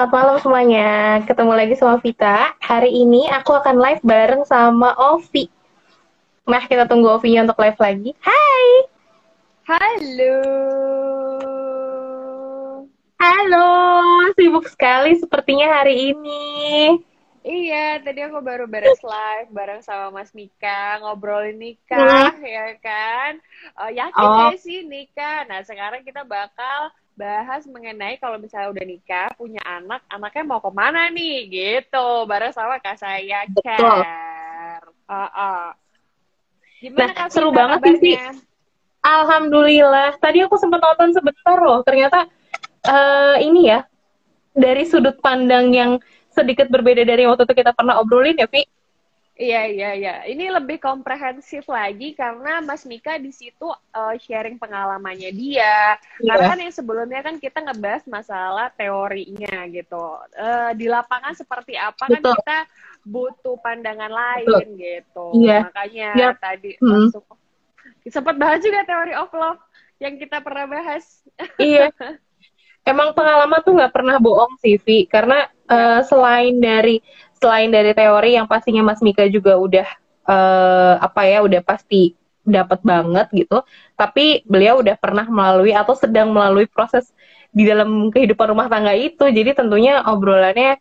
selamat malam semuanya. Ketemu lagi sama Vita. Hari ini aku akan live bareng sama Ovi. Nah, kita tunggu Ovinya untuk live lagi. Hai! Halo. Halo, sibuk sekali sepertinya hari ini. Iya, tadi aku baru beres live bareng sama Mas Mika, ngobrolin nikah, ya kan? Uh, yakin Oh. gak sih nikah? Nah, sekarang kita bakal bahas mengenai kalau misalnya udah nikah, punya anak, anaknya mau ke mana nih, gitu. Bareng sama Kak saya, Betul. Uh, uh. Gimana Nah, Kak seru banget kabarnya? Alhamdulillah. Tadi aku sempat nonton sebentar loh. Ternyata eh, ini ya, dari sudut pandang yang sedikit berbeda dari waktu itu kita pernah obrolin ya, Vi. Iya iya iya. Ini lebih komprehensif lagi karena Mas Mika di situ uh, sharing pengalamannya dia. Karena Iya. kan yang sebelumnya kan kita ngebahas masalah teorinya gitu. Eh, di lapangan seperti apa kan Betul. kita butuh pandangan lain Betul. gitu. Iya. Makanya Ya. tadi Hmm. masuk sempat bahas juga teori of love yang kita pernah bahas. Iya. Emang pengalaman tuh nggak pernah bohong sih, Vi. Karena eh, selain dari selain dari teori yang pastinya Mas Mika juga udah eh, apa ya, udah pasti dapat banget gitu. Tapi beliau udah pernah melalui atau sedang melalui proses di dalam kehidupan rumah tangga itu. Jadi tentunya obrolannya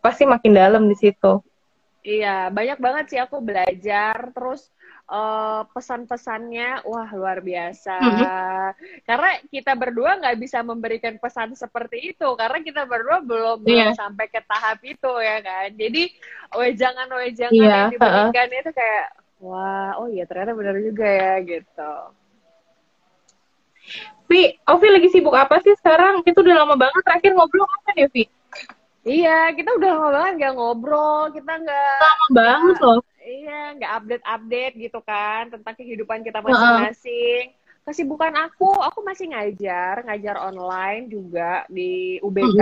pasti makin dalam di situ. Iya, banyak banget sih aku belajar. Terus eh, pesan-pesannya, wah luar biasa. Karena kita berdua nggak bisa memberikan pesan seperti itu, karena kita berdua belum belum Iya. sampai ke tahap itu ya kan. Jadi wejangan-wejangan Iya, yang diberikan itu kayak, wah, oh iya ternyata benar juga ya gitu. Vi, Ovi lagi sibuk apa sih sekarang? Itu udah lama banget terakhir ngobrol kapan ya, Vi? Iya, kita udah lama banget nggak ngobrol, kita nggak Lama banget loh. Iya, nggak update-update gitu kan tentang kehidupan kita masing-masing. Kesibukan aku, aku masih ngajar, ngajar online juga di UBK.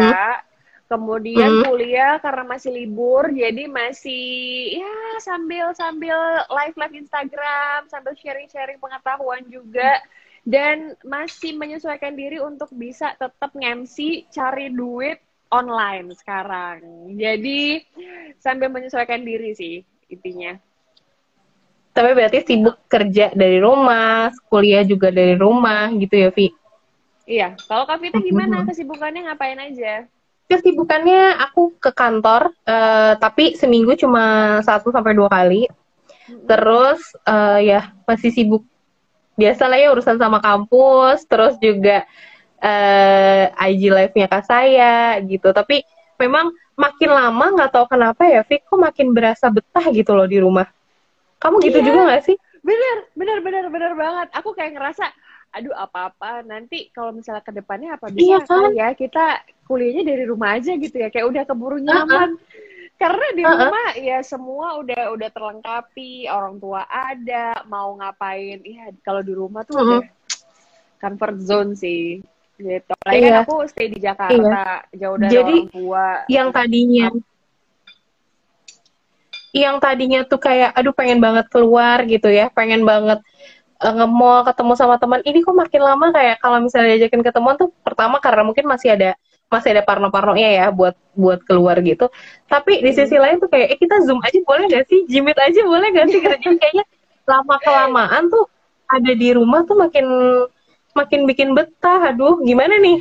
Kemudian Mhm. kuliah karena masih libur, jadi masih ya sambil sambil live live Instagram, sambil sharing-sharing pengetahuan juga. Dan masih menyesuaikan diri untuk bisa tetap nge-MC, cari duit online sekarang. Jadi sambil menyesuaikan diri sih intinya. Tapi berarti sibuk kerja dari rumah, kuliah juga dari rumah gitu ya, Vi? Iya, kalau Kak Vita gimana kesibukannya ngapain aja? Kesibukannya aku ke kantor, eh, tapi seminggu cuma satu sampai dua kali. Terus eh, ya masih sibuk biasa lah ya urusan sama kampus, terus juga eh, IG live-nya kak saya gitu. Tapi memang makin lama nggak tahu kenapa ya, Vi, kok makin berasa betah gitu loh di rumah. Kamu gitu Iya. juga nggak sih? Bener, bener, bener, bener banget. Aku kayak ngerasa, aduh apa-apa nanti kalau misalnya ke depannya apa bisa Iya kan? ya kita kuliahnya dari rumah aja gitu ya, kayak udah keburu nyaman. Karena di Uh-uh. rumah ya semua udah udah terlengkapi, orang tua ada, mau ngapain, iya kalau di rumah tuh Mm-mm. udah comfort zone sih. Gitu. Apalagi Iya. kan aku stay di Jakarta, jauh dari Jadi, orang tua. yang tadinya yang tadinya tuh kayak aduh pengen banget keluar gitu ya. Pengen banget eh, nge-mall ketemu sama teman. Ini kok makin lama kayak kalau misalnya diajakin ketemuan tuh pertama karena mungkin masih ada masih ada parno-parnonya ya buat buat keluar gitu. Tapi di sisi lain tuh kayak eh kita zoom aja boleh gak sih? Jimit aja boleh gak sih? Gitu. Jadi kayaknya lama kelamaan tuh ada di rumah tuh makin makin bikin betah aduh gimana nih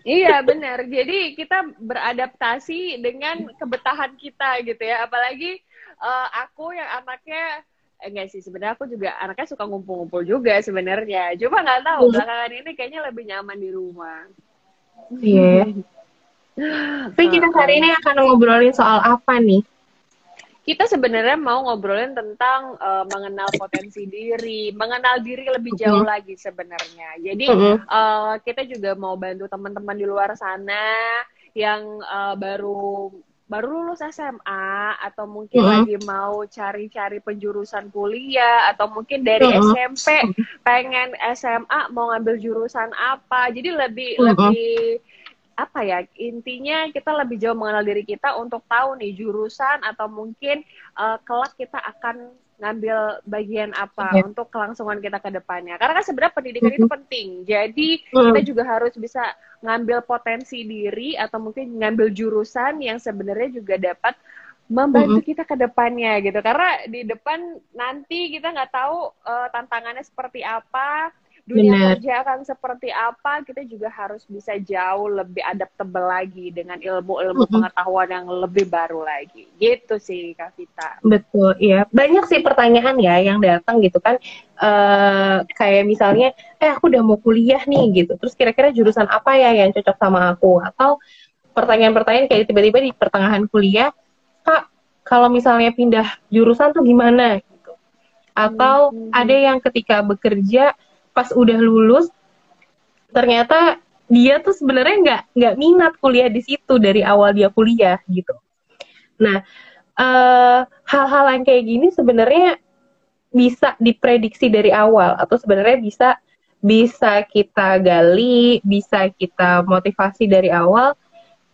Iya benar. Jadi kita beradaptasi dengan kebetahan kita gitu ya. Apalagi eh, aku yang anaknya eh, enggak sih sebenarnya aku juga anaknya suka ngumpul-ngumpul juga sebenarnya. Cuma nggak tahu Hmm. belakangan ini kayaknya lebih nyaman di rumah. Iya. Tapi kita hari ini akan ngobrolin soal apa nih? Kita sebenarnya mau ngobrolin tentang eh, mengenal potensi diri, mengenal diri lebih jauh lagi sebenarnya. Jadi Mm-mm. eh, kita juga mau bantu teman-teman di luar sana yang eh, baru baru lulus SMA atau mungkin Mm-mm. lagi mau cari-cari penjurusan kuliah atau mungkin dari Mm-mm. SMP pengen SMA mau ngambil jurusan apa. Jadi lebih Mm-mm. lebih apa ya intinya kita lebih jauh mengenal diri kita untuk tahu nih jurusan atau mungkin eh, kelak kita akan ngambil bagian apa yeah. untuk kelangsungan kita ke depannya. Karena kan sebenarnya pendidikan mm -hmm. itu penting. Jadi mm. kita juga harus bisa ngambil potensi diri atau mungkin ngambil jurusan yang sebenarnya juga dapat membantu mm -hmm. kita ke depannya gitu. Karena di depan nanti kita nggak tahu uh, tantangannya seperti apa dunia Bener. kerja akan seperti apa, kita juga harus bisa jauh lebih adaptable lagi dengan ilmu-ilmu mm-hmm. pengetahuan yang lebih baru lagi. Gitu sih, Kak Vita. Betul, iya. Banyak sih pertanyaan ya yang datang gitu kan. Uh, kayak misalnya, eh aku udah mau kuliah nih gitu. Terus kira-kira jurusan apa ya yang cocok sama aku? Atau pertanyaan-pertanyaan kayak tiba-tiba di pertengahan kuliah, Kak, kalau misalnya pindah jurusan tuh gimana? Gitu. Atau mm-hmm. ada yang ketika bekerja pas udah lulus ternyata dia tuh sebenarnya nggak nggak minat kuliah di situ dari awal dia kuliah gitu. Nah eh, hal-hal yang kayak gini sebenarnya bisa diprediksi dari awal atau sebenarnya bisa bisa kita gali, bisa kita motivasi dari awal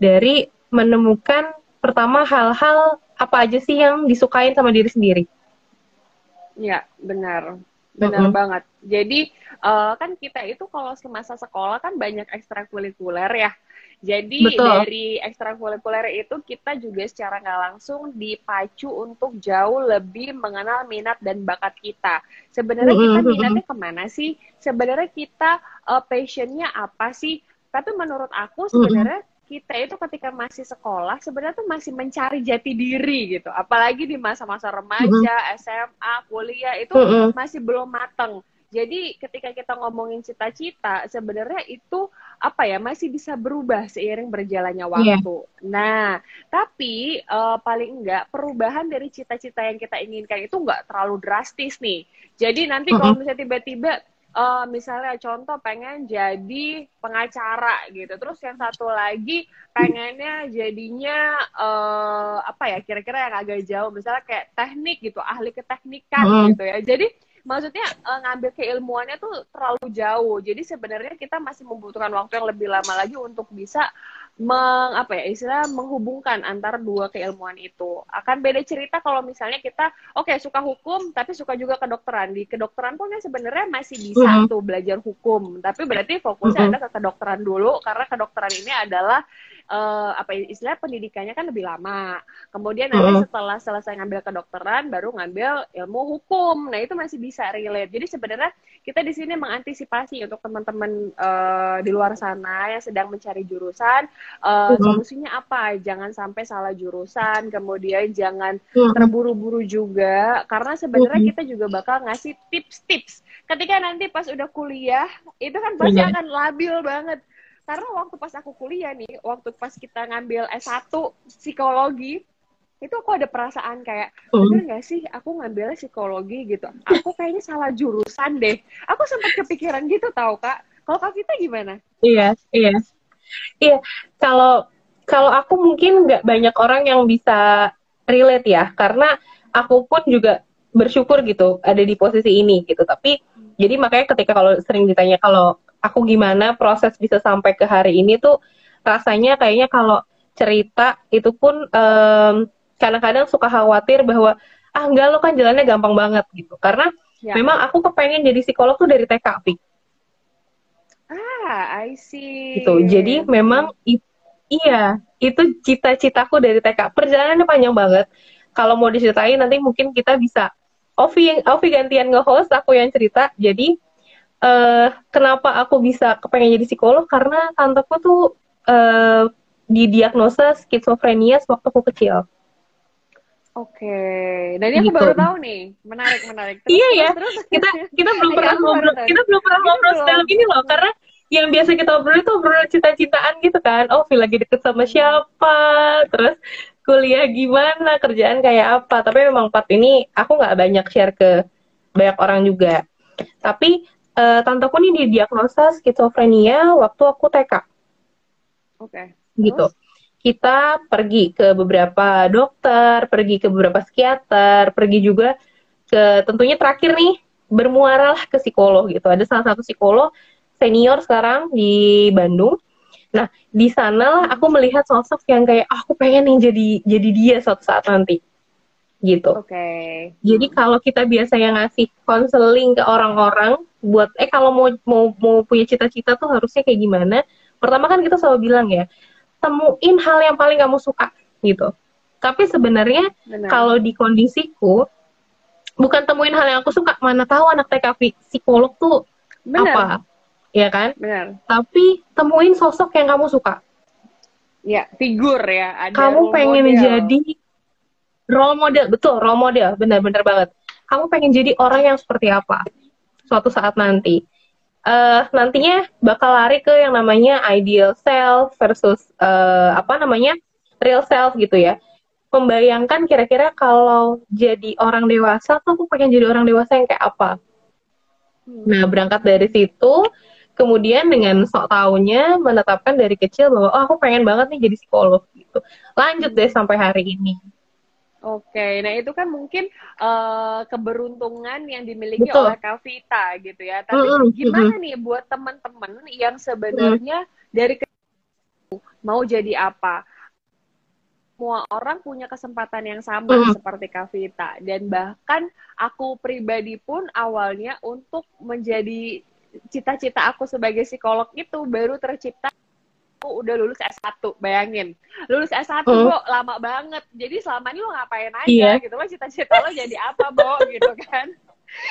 dari menemukan pertama hal-hal apa aja sih yang disukain sama diri sendiri. Ya, benar. Benar mm -hmm. banget. Jadi uh, kan kita itu kalau semasa sekolah kan banyak ekstrakurikuler ya. Jadi Betul. dari ekstrakurikuler itu kita juga secara nggak langsung dipacu untuk jauh lebih mengenal minat dan bakat kita. Sebenarnya mm -hmm. kita minatnya ke mana sih? Sebenarnya kita uh, passionnya apa sih? Tapi menurut aku sebenarnya mm -hmm kita itu ketika masih sekolah sebenarnya tuh masih mencari jati diri gitu. Apalagi di masa-masa remaja, mm -hmm. SMA, kuliah itu mm -hmm. masih belum mateng. Jadi ketika kita ngomongin cita-cita, sebenarnya itu apa ya masih bisa berubah seiring berjalannya iya. waktu. Yeah. Nah, tapi uh, paling enggak perubahan dari cita-cita yang kita inginkan itu enggak terlalu drastis nih. Jadi nanti mm -hmm. kalau misalnya tiba-tiba uh, misalnya contoh pengen jadi pengacara gitu. Terus yang satu lagi pengennya jadinya uh, apa ya kira-kira yang agak jauh. Misalnya kayak teknik gitu ahli keteknikan hmm. gitu ya. Jadi maksudnya uh, ngambil keilmuannya tuh terlalu jauh. Jadi sebenarnya kita masih membutuhkan waktu yang lebih lama lagi untuk bisa meng apa ya istilah menghubungkan antara dua keilmuan itu akan beda cerita kalau misalnya kita oke okay, suka hukum tapi suka juga kedokteran di kedokteran pun ya sebenarnya masih bisa mm -hmm. tuh belajar hukum tapi berarti fokusnya mm -hmm. ada ke kedokteran dulu karena kedokteran ini adalah uh, apa ya, istilah pendidikannya kan lebih lama. Kemudian nanti uh. setelah selesai ngambil kedokteran baru ngambil ilmu hukum. Nah, itu masih bisa relate. Jadi sebenarnya kita di sini mengantisipasi untuk teman-teman uh, di luar sana yang sedang mencari jurusan uh, solusinya apa? Jangan sampai salah jurusan, kemudian jangan uh. terburu-buru juga. Karena sebenarnya uh. kita juga bakal ngasih tips-tips. Ketika nanti pas udah kuliah, itu kan pasti akan labil banget. Karena waktu pas aku kuliah nih waktu pas kita ngambil S1 psikologi itu aku ada perasaan kayak bener nggak sih aku ngambilnya psikologi gitu? Aku kayaknya salah jurusan deh. Aku sempat kepikiran gitu tau kak. Kalau kak kita gimana? Iya iya iya kalau kalau aku mungkin nggak banyak orang yang bisa relate ya karena aku pun juga bersyukur gitu ada di posisi ini gitu. Tapi jadi makanya ketika kalau sering ditanya kalau aku gimana proses bisa sampai ke hari ini tuh rasanya kayaknya kalau cerita itu pun um, kadang-kadang suka khawatir bahwa ah enggak lo kan jalannya gampang banget gitu. Karena ya. memang aku kepengen jadi psikolog tuh dari TK Ah, I see. Gitu. Jadi memang iya, itu cita-citaku dari TK. Perjalanannya panjang banget. Kalau mau diceritain nanti mungkin kita bisa Ovi Ovi gantian nge-host, aku yang cerita. Jadi uh, kenapa aku bisa kepengen jadi psikolog karena tanteku tuh uh, didiagnosa skizofrenia waktu aku kecil. Oke, okay. dan ini gitu. aku baru tahu nih, menarik menarik. Terus, iya ya, terus, kita kita belum pernah ngobrol, kita belum pernah ngobrol dalam ini loh, karena yang biasa kita obrol itu obrol cita-citaan gitu kan. Oh, lagi deket sama siapa, terus kuliah gimana, kerjaan kayak apa. Tapi memang part ini aku nggak banyak share ke banyak orang juga. Tapi uh, tanteku nih didiagnosa skizofrenia waktu aku TK. Oke. Okay. Gitu. Kita pergi ke beberapa dokter, pergi ke beberapa psikiater, pergi juga ke tentunya terakhir nih bermuara lah ke psikolog gitu. Ada salah satu psikolog senior sekarang di Bandung. Nah, di sana lah aku melihat sosok yang kayak ah, aku pengen nih jadi jadi dia suatu saat nanti. gitu. Oke. Okay. Jadi kalau kita biasanya ngasih konseling ke orang-orang buat eh kalau mau mau mau punya cita-cita tuh harusnya kayak gimana? Pertama kan kita selalu bilang ya, temuin hal yang paling kamu suka gitu. Tapi sebenarnya kalau di kondisiku bukan temuin hal yang aku suka, mana tahu anak TK psikolog tuh Bener. apa, ya kan? Benar. Tapi temuin sosok yang kamu suka. Ya, figur ya. Ada kamu pengen model. jadi role model, betul, role model, benar-benar banget. Kamu pengen jadi orang yang seperti apa suatu saat nanti. Uh, nantinya bakal lari ke yang namanya ideal self versus uh, apa namanya real self gitu ya membayangkan kira-kira kalau jadi orang dewasa tuh aku pengen jadi orang dewasa yang kayak apa. Hmm. Nah, berangkat dari situ, kemudian dengan sok taunya menetapkan dari kecil bahwa oh aku pengen banget nih jadi psikolog gitu. Lanjut deh sampai hari ini. Oke, nah itu kan mungkin uh, keberuntungan yang dimiliki Betul. oleh Kavita gitu ya. Tapi mm -hmm. gimana nih buat teman-teman yang sebenarnya mm. dari mau jadi apa? semua orang punya kesempatan yang sama mm. seperti Kavita dan bahkan aku pribadi pun awalnya untuk menjadi cita-cita aku sebagai psikolog itu baru tercipta aku udah lulus S1 bayangin lulus S1 mm. Bo lama banget jadi selama ini lo ngapain aja yeah. gitu lo cita-cita lo jadi apa Bo gitu kan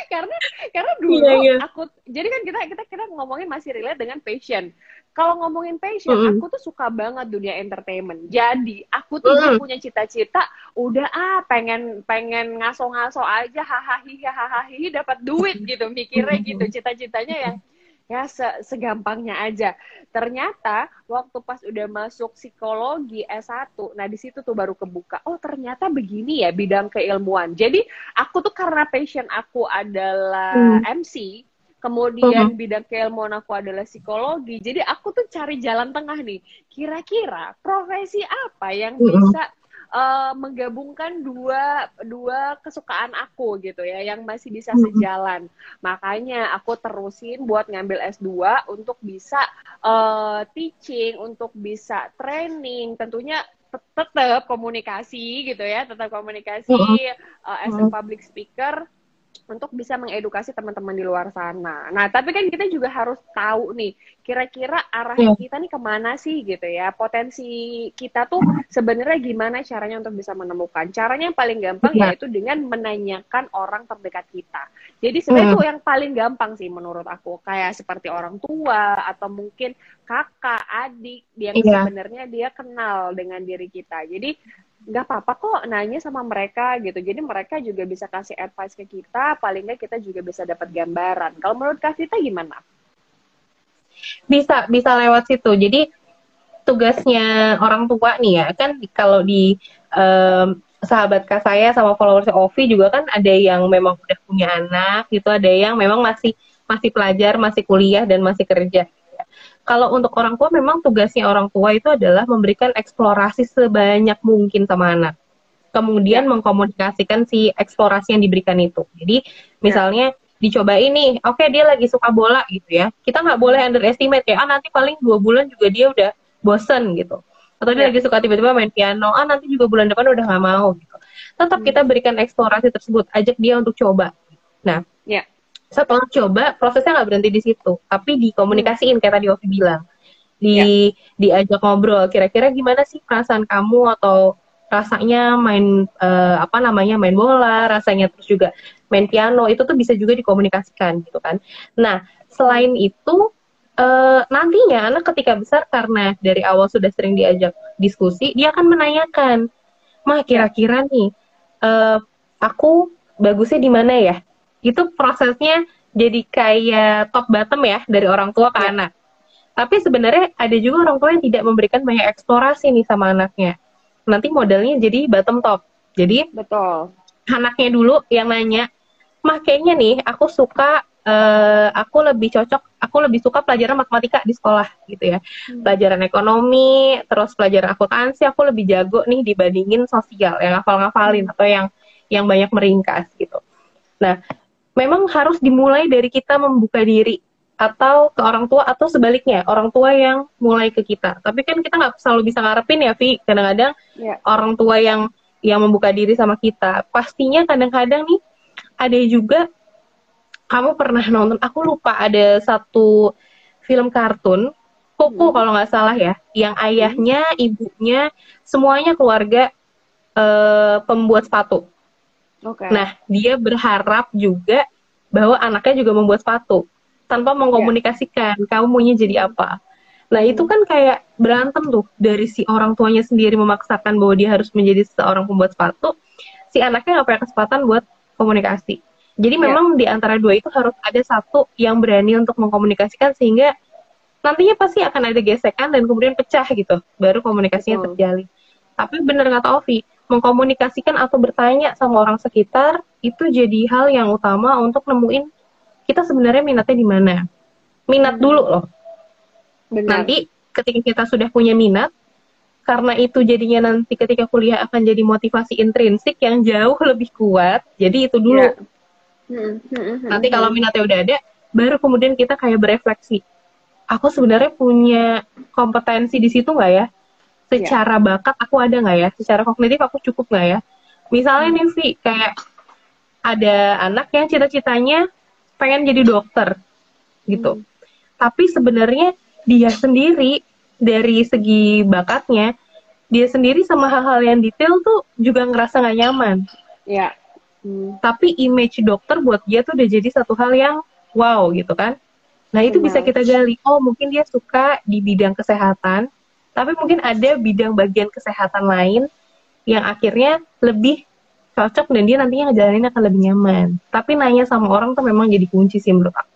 karena karena dulu yeah, yeah. aku jadi kan kita kita kita ngomongin masih relate dengan passion kalau ngomongin passion, mm. aku tuh suka banget dunia entertainment. Jadi aku tuh mm. punya cita-cita, udah ah pengen pengen ngaso-ngaso aja, hahaha hahaha dapat duit gitu, mikirnya gitu, cita-citanya yang ya se segampangnya aja. Ternyata waktu pas udah masuk psikologi S1, nah di situ tuh baru kebuka. Oh, ternyata begini ya bidang keilmuan. Jadi aku tuh karena passion aku adalah mm. MC, kemudian uh-huh. bidang keilmuan aku adalah psikologi. Jadi aku tuh cari jalan tengah nih. Kira-kira profesi apa yang uh-huh. bisa uh, menggabungkan dua dua kesukaan aku gitu ya, yang masih bisa sejalan. Makanya aku terusin buat ngambil S2 untuk bisa uh, teaching, untuk bisa training. Tentunya tetap komunikasi gitu ya, tetap komunikasi uh, as a public speaker untuk bisa mengedukasi teman-teman di luar sana. Nah, tapi kan kita juga harus tahu nih, kira-kira arah yeah. kita nih ke mana sih gitu ya? Potensi kita tuh sebenarnya gimana caranya untuk bisa menemukan? Caranya yang paling gampang yeah. yaitu dengan menanyakan orang terdekat kita. Jadi sebenarnya mm. itu yang paling gampang sih menurut aku, kayak seperti orang tua atau mungkin kakak, adik yang yeah. sebenarnya dia kenal dengan diri kita. Jadi nggak apa-apa kok nanya sama mereka gitu. Jadi mereka juga bisa kasih advice ke kita, paling nggak kita juga bisa dapat gambaran. Kalau menurut Kak Sita gimana? Bisa, bisa lewat situ. Jadi tugasnya orang tua nih ya, kan kalau di um, sahabat kak saya sama followers Ovi juga kan ada yang memang udah punya anak gitu, ada yang memang masih masih pelajar, masih kuliah dan masih kerja kalau untuk orang tua memang tugasnya orang tua itu adalah memberikan eksplorasi sebanyak mungkin sama anak. Kemudian ya. mengkomunikasikan si eksplorasi yang diberikan itu. Jadi misalnya ya. dicoba ini, oke okay, dia lagi suka bola gitu ya. Kita nggak boleh underestimate ya, ah nanti paling dua bulan juga dia udah bosen gitu. Atau dia ya. lagi suka tiba-tiba main piano, ah nanti juga bulan depan udah nggak mau gitu. Tetap hmm. kita berikan eksplorasi tersebut, ajak dia untuk coba. Nah, ya setelah coba prosesnya nggak berhenti di situ tapi dikomunikasiin kayak tadi Ovi bilang. Di ya. diajak ngobrol kira-kira gimana sih perasaan kamu atau rasanya main uh, apa namanya main bola rasanya terus juga main piano itu tuh bisa juga dikomunikasikan gitu kan. Nah selain itu uh, nantinya anak ketika besar karena dari awal sudah sering diajak diskusi dia akan menanyakan mah kira-kira nih uh, aku bagusnya di mana ya itu prosesnya jadi kayak top bottom ya dari orang tua ke ya. anak. Tapi sebenarnya ada juga orang tua yang tidak memberikan banyak eksplorasi nih sama anaknya. Nanti modelnya jadi bottom top. Jadi betul. Anaknya dulu yang nanya, "Mah kayaknya nih aku suka uh, aku lebih cocok, aku lebih suka pelajaran matematika di sekolah gitu ya. Hmm. Pelajaran ekonomi, terus pelajaran akuntansi aku lebih jago nih dibandingin sosial yang ngafal-ngafalin atau yang yang banyak meringkas gitu. Nah, memang harus dimulai dari kita membuka diri atau ke orang tua atau sebaliknya orang tua yang mulai ke kita tapi kan kita nggak selalu bisa ngarepin ya Vi kadang-kadang yeah. orang tua yang yang membuka diri sama kita. Pastinya kadang-kadang nih ada juga kamu pernah nonton, aku lupa ada satu film kartun Koko hmm. kalau nggak salah ya, yang ayahnya, ibunya, semuanya keluarga uh, pembuat sepatu. Okay. Nah, dia berharap juga bahwa anaknya juga membuat sepatu tanpa mengkomunikasikan yeah. kamu maunya jadi apa. Nah, itu kan kayak berantem tuh dari si orang tuanya sendiri memaksakan bahwa dia harus menjadi seorang pembuat sepatu, si anaknya nggak punya kesempatan buat komunikasi. Jadi yeah. memang di antara dua itu harus ada satu yang berani untuk mengkomunikasikan sehingga nantinya pasti akan ada gesekan dan kemudian pecah gitu baru komunikasinya terjalin tapi bener kata Ovi mengkomunikasikan atau bertanya sama orang sekitar itu jadi hal yang utama untuk nemuin kita sebenarnya minatnya di mana minat dulu loh Benar. nanti ketika kita sudah punya minat karena itu jadinya nanti ketika kuliah akan jadi motivasi intrinsik yang jauh lebih kuat jadi itu dulu ya. Hmm, hmm, hmm, nanti kalau minatnya udah ada baru kemudian kita kayak berefleksi aku sebenarnya punya kompetensi di situ nggak ya? Secara yeah. bakat aku ada nggak ya? Secara kognitif aku cukup nggak ya? Misalnya hmm. nih Vi, kayak ada anak yang cita-citanya pengen jadi dokter gitu. Hmm. Tapi sebenarnya dia sendiri dari segi bakatnya, dia sendiri sama hal-hal yang detail tuh juga ngerasa nggak nyaman. Iya. Yeah. Hmm. Tapi image dokter buat dia tuh udah jadi satu hal yang wow gitu kan. Nah, itu bisa kita gali. Oh, mungkin dia suka di bidang kesehatan, tapi mungkin ada bidang bagian kesehatan lain yang akhirnya lebih cocok dan dia nantinya ngejalanin akan lebih nyaman. Tapi nanya sama orang tuh memang jadi kunci sih menurut aku.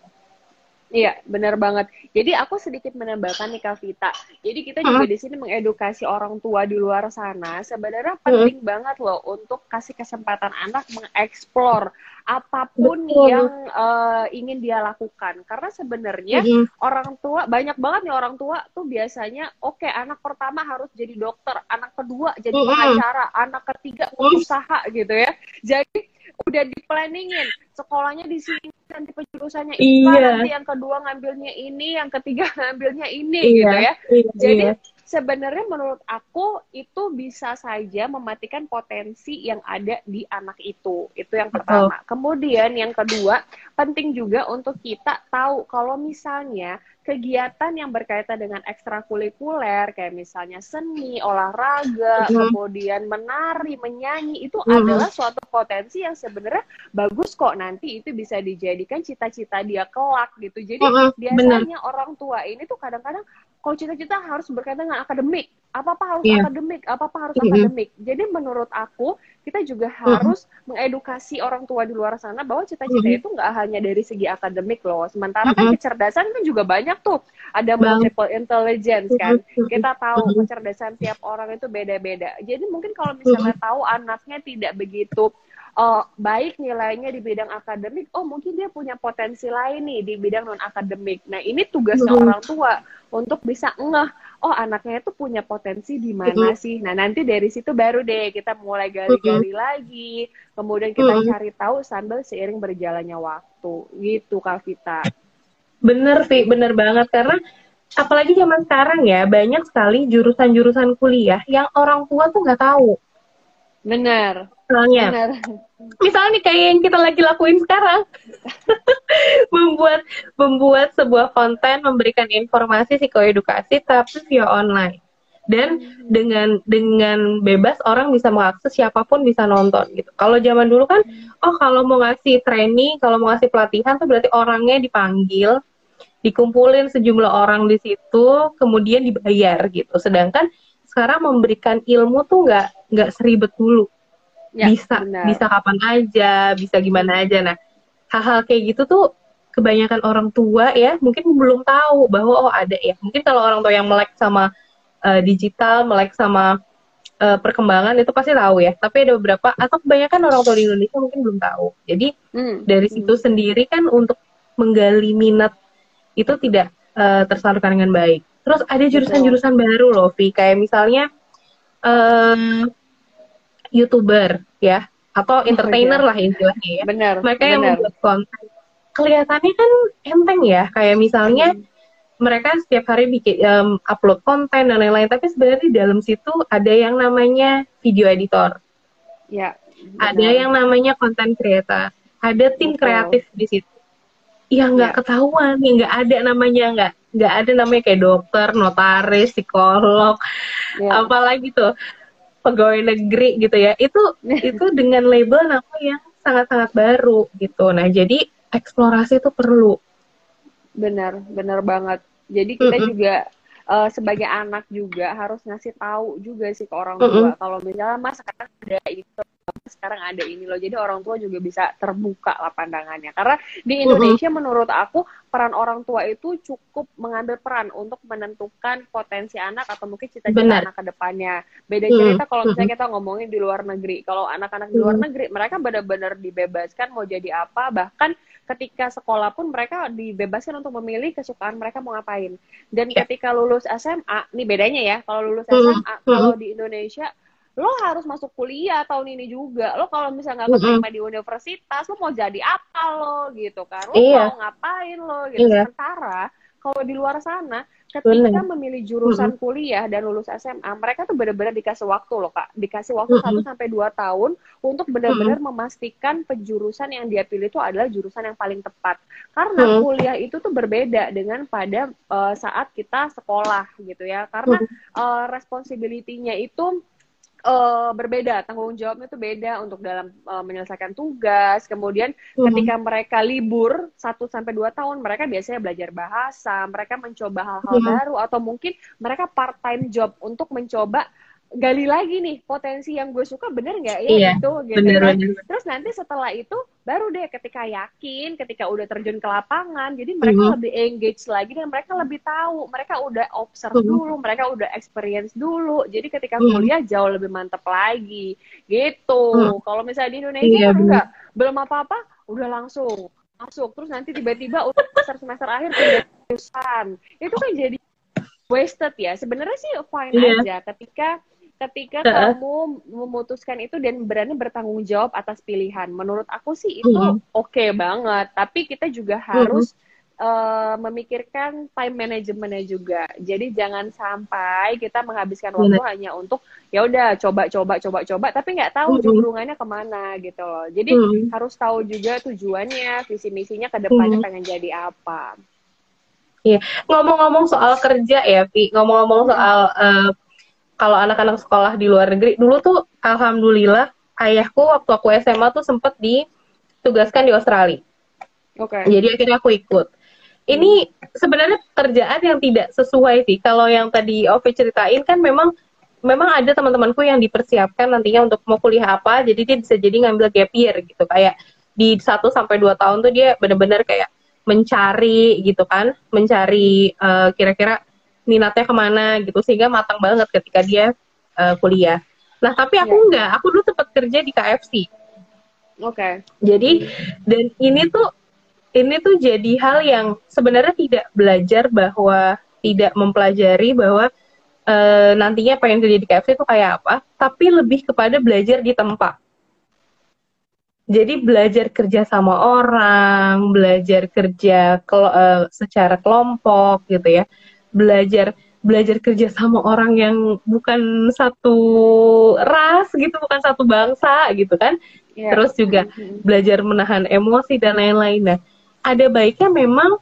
Iya, benar banget. Jadi aku sedikit menambahkan nih Kak Vita. Jadi kita juga hmm. di sini mengedukasi orang tua di luar sana. Sebenarnya penting hmm. banget loh untuk kasih kesempatan anak mengeksplor apa pun Betul. yang uh, ingin dia lakukan. Karena sebenarnya hmm. orang tua banyak banget nih orang tua tuh biasanya oke okay, anak pertama harus jadi dokter, anak kedua jadi hmm. pengacara, anak ketiga pengusaha gitu ya. Jadi udah di planningin sekolahnya di sini nanti penjurusannya ini iya. nanti yang kedua ngambilnya ini yang ketiga ngambilnya ini iya. gitu ya iya. jadi sebenarnya menurut aku itu bisa saja mematikan potensi yang ada di anak itu. Itu yang pertama. Kemudian yang kedua penting juga untuk kita tahu kalau misalnya kegiatan yang berkaitan dengan ekstrakurikuler kayak misalnya seni, olahraga, kemudian menari, menyanyi itu adalah suatu potensi yang sebenarnya bagus kok. Nanti itu bisa dijadikan cita-cita dia kelak gitu. Jadi biasanya Bener. orang tua ini tuh kadang-kadang kalau cita-cita harus berkaitan dengan akademik, apa-apa harus yeah. akademik, apa-apa harus mm-hmm. akademik. Jadi menurut aku kita juga harus mm-hmm. mengedukasi orang tua di luar sana bahwa cita-cita mm-hmm. itu nggak hanya dari segi akademik loh. Sementara mm-hmm. kan kecerdasan kan juga banyak tuh. Ada multiple intelligence kan. Kita tahu kecerdasan tiap orang itu beda-beda. Jadi mungkin kalau misalnya tahu anaknya tidak begitu uh, baik nilainya di bidang akademik, oh mungkin dia punya potensi lain nih di bidang non akademik. Nah ini tugasnya hmm. orang tua untuk bisa ngeh, oh anaknya itu punya potensi di mana hmm. sih. Nah nanti dari situ baru deh kita mulai gali-gali hmm. lagi, kemudian kita hmm. cari tahu sambil seiring berjalannya waktu, gitu Kak Vita. Bener sih, bener banget karena apalagi zaman sekarang ya banyak sekali jurusan-jurusan kuliah yang orang tua tuh nggak tahu. Bener. Misalnya, Bener. misalnya nih kayak yang kita lagi lakuin sekarang, membuat membuat sebuah konten memberikan informasi psikoedukasi tapi via online dan hmm. dengan dengan bebas orang bisa mengakses siapa pun bisa nonton gitu. Kalau zaman dulu kan, hmm. oh kalau mau ngasih training, kalau mau ngasih pelatihan tuh berarti orangnya dipanggil, dikumpulin sejumlah orang di situ, kemudian dibayar gitu. Sedangkan sekarang memberikan ilmu tuh nggak nggak seribet dulu ya, bisa benar. bisa kapan aja bisa gimana aja nah hal-hal kayak gitu tuh kebanyakan orang tua ya mungkin belum tahu bahwa oh ada ya mungkin kalau orang tua yang melek sama uh, digital melek sama uh, perkembangan itu pasti tahu ya tapi ada beberapa atau kebanyakan orang tua di Indonesia mungkin belum tahu jadi hmm. dari hmm. situ hmm. sendiri kan untuk menggali minat itu tidak uh, tersalurkan dengan baik terus ada jurusan-jurusan baru loh Vi kayak misalnya youtuber ya atau oh, entertainer oh, lah istilahnya ya. Benar. Mereka benar. yang membuat konten. Kelihatannya kan enteng ya, kayak misalnya hmm. mereka setiap hari bikin um, upload konten dan lain-lain, tapi sebenarnya di dalam situ ada yang namanya video editor. Ya. Ada yang namanya konten creator, ada tim Betul. kreatif di situ. Yang nggak Ya. ketahuan, yang nggak ada namanya nggak nggak ada namanya kayak dokter, notaris, psikolog, Ya. apalagi tuh pegawai negeri gitu ya. Itu itu dengan label nama yang sangat-sangat baru gitu. Nah jadi eksplorasi itu perlu. Benar, benar banget. Jadi kita Mm-mm. juga eh, sebagai anak juga harus ngasih tahu juga sih ke orang tua kalau misalnya mas sekarang ada itu, sekarang ada ini loh. Jadi orang tua juga bisa terbuka lah pandangannya. Karena di Indonesia menurut aku peran orang tua itu cukup mengambil peran untuk menentukan potensi anak atau mungkin cita-cita anak ke depannya. Beda cerita kalau misalnya kita ngomongin di luar negeri. Kalau anak-anak di luar negeri mereka benar-benar dibebaskan mau jadi apa, bahkan ketika sekolah pun mereka dibebaskan untuk memilih kesukaan mereka mau ngapain. Dan Ya. ketika lulus SMA, nih bedanya ya, kalau lulus SMA, kalau di Indonesia lo harus masuk kuliah tahun ini juga. Lo kalau misalnya nggak keterima di universitas, lo mau jadi apa lo gitu kan? Lo Iya. mau ngapain lo gitu. Iya. Sementara kalau di luar sana, ketika Benar. memilih jurusan kuliah dan lulus SMA, mereka tuh benar-benar dikasih waktu loh kak, dikasih waktu. 1 sampai 2 tahun untuk benar-benar memastikan penjurusan yang dia pilih itu adalah jurusan yang paling tepat. Karena Mm. kuliah itu tuh berbeda dengan pada eh, saat kita sekolah gitu ya. Karena eh, responsibility-nya itu eh, berbeda, tanggung jawabnya itu beda untuk dalam eh, menyelesaikan tugas. Kemudian Mm. ketika mereka libur 1 sampai 2 tahun, mereka biasanya belajar bahasa, mereka mencoba hal-hal Mm. baru atau mungkin mereka part time job untuk mencoba gali lagi nih potensi yang gue suka bener nggak ya Iya, gitu gitu Bener, kan. bener. Terus nanti setelah itu baru deh ketika yakin, ketika udah terjun ke lapangan, jadi mereka Mhm. lebih engage lagi dan mereka lebih tahu, mereka udah observe Mhm. dulu, mereka udah experience dulu. Jadi ketika Mhm. kuliah jauh lebih mantep lagi. Gitu. Kalau misalnya di Indonesia Iya, kan enggak, belum apa-apa udah langsung masuk. Terus nanti tiba-tiba udah semester semester akhir pindah jurusan. Itu kan jadi wasted ya. Sebenarnya sih fine Iya. aja ketika ketika Heeh. kamu memutuskan itu dan berani bertanggung jawab atas pilihan. Menurut aku sih itu Mhm. oke banget. Tapi kita juga harus eh, memikirkan time managementnya juga. Jadi jangan sampai kita menghabiskan waktu hanya untuk ya udah coba coba coba coba, tapi nggak tahu Mhm. jurungannya ke mana gitu loh. Jadi Hmm. harus tahu juga tujuannya, visi misinya ke depannya Mhm. pengen jadi apa. Ngomong-ngomong soal kerja ya, Pi. Ngomong-ngomong soal eh, kalau anak-anak sekolah di luar negeri, dulu tuh alhamdulillah ayahku waktu aku SMA tuh sempet ditugaskan di Australia. Oke. Jadi akhirnya aku ikut. Ini sebenarnya kerjaan yang tidak sesuai sih. Kalau yang tadi Ovi ceritain kan memang memang ada teman-temanku yang dipersiapkan nantinya untuk mau kuliah apa, jadi dia bisa jadi ngambil gap year gitu. Kayak di 1 sampai 2 tahun tuh dia bener-bener kayak mencari gitu kan, mencari eh, kira-kira minatnya ke mana gitu sehingga matang banget ketika dia eh, kuliah. Nah, tapi aku Iya. enggak, aku dulu sempat kerja di KFC. Oke. Jadi dan ini tuh ini tuh jadi hal yang sebenarnya tidak belajar bahwa tidak mempelajari bahwa eh, nantinya pengen kerja di KFC itu kayak apa, tapi lebih kepada belajar di tempat. Jadi belajar kerja sama orang, belajar kerja kelo- eh, secara kelompok gitu ya, belajar belajar kerja sama orang yang bukan satu ras gitu, bukan satu bangsa gitu kan Iya. terus juga belajar menahan emosi dan lain-lain. Nah, ada baiknya memang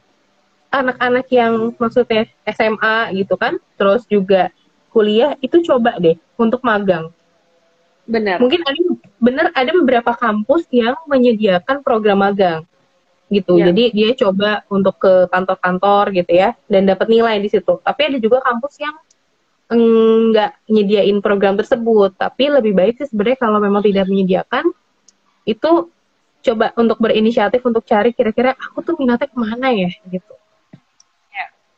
anak-anak yang maksudnya SMA gitu kan, terus juga kuliah itu coba deh untuk magang. Benar. Mungkin ada bener ada beberapa kampus yang menyediakan program magang gitu. Ya. Jadi dia coba untuk ke kantor-kantor gitu ya dan dapat nilai di situ. Tapi ada juga kampus yang enggak nyediain program tersebut, tapi lebih baik sih sebenarnya kalau memang tidak menyediakan itu coba untuk berinisiatif untuk cari kira-kira aku tuh minatnya ke mana ya gitu.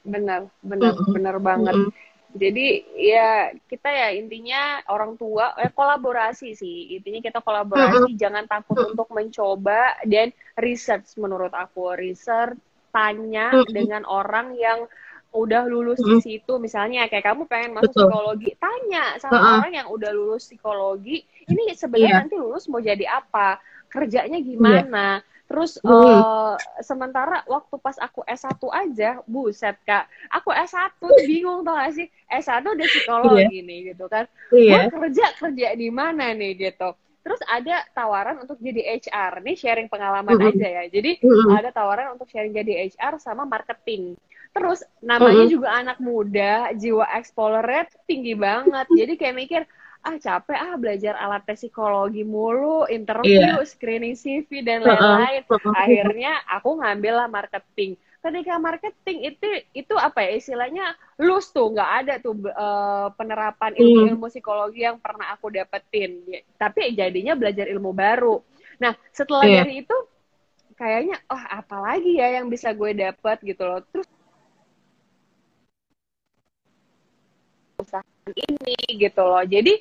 Benar, benar, Mm-mm. benar banget. Mm-mm. Jadi ya kita ya intinya orang tua eh kolaborasi sih. Intinya kita kolaborasi, jangan takut untuk mencoba dan research menurut aku. Research tanya dengan orang yang udah lulus di situ misalnya kayak kamu pengen masuk Betul. psikologi tanya sama Uh-uh. orang yang udah lulus psikologi ini sebenarnya Iya. nanti lulus mau jadi apa kerjanya gimana terus Hmm. eh, sementara waktu pas aku S1 aja buset kak aku S1 tuh bingung tau gak sih S1 udah psikologi nih gitu kan Iya. gue kerja kerja di mana nih gitu terus ada tawaran untuk jadi HR nih sharing pengalaman Mm-mm. aja ya jadi Mm-mm. ada tawaran untuk sharing jadi HR sama marketing terus namanya Mm-mm. juga anak muda jiwa explorernya tinggi banget jadi kayak mikir ah capek. Ah belajar alat tes psikologi mulu interview screening CV dan lain-lain. akhirnya aku ngambil lah marketing. Ketika marketing itu itu apa ya istilahnya? Lus tuh nggak ada tuh eh, penerapan ilmu-ilmu psikologi yang pernah aku dapetin. Ya, tapi jadinya belajar ilmu baru. Nah setelah Iya. dari itu kayaknya oh apalagi ya yang bisa gue dapet? gitu loh. Terus usahaan ini gitu loh jadi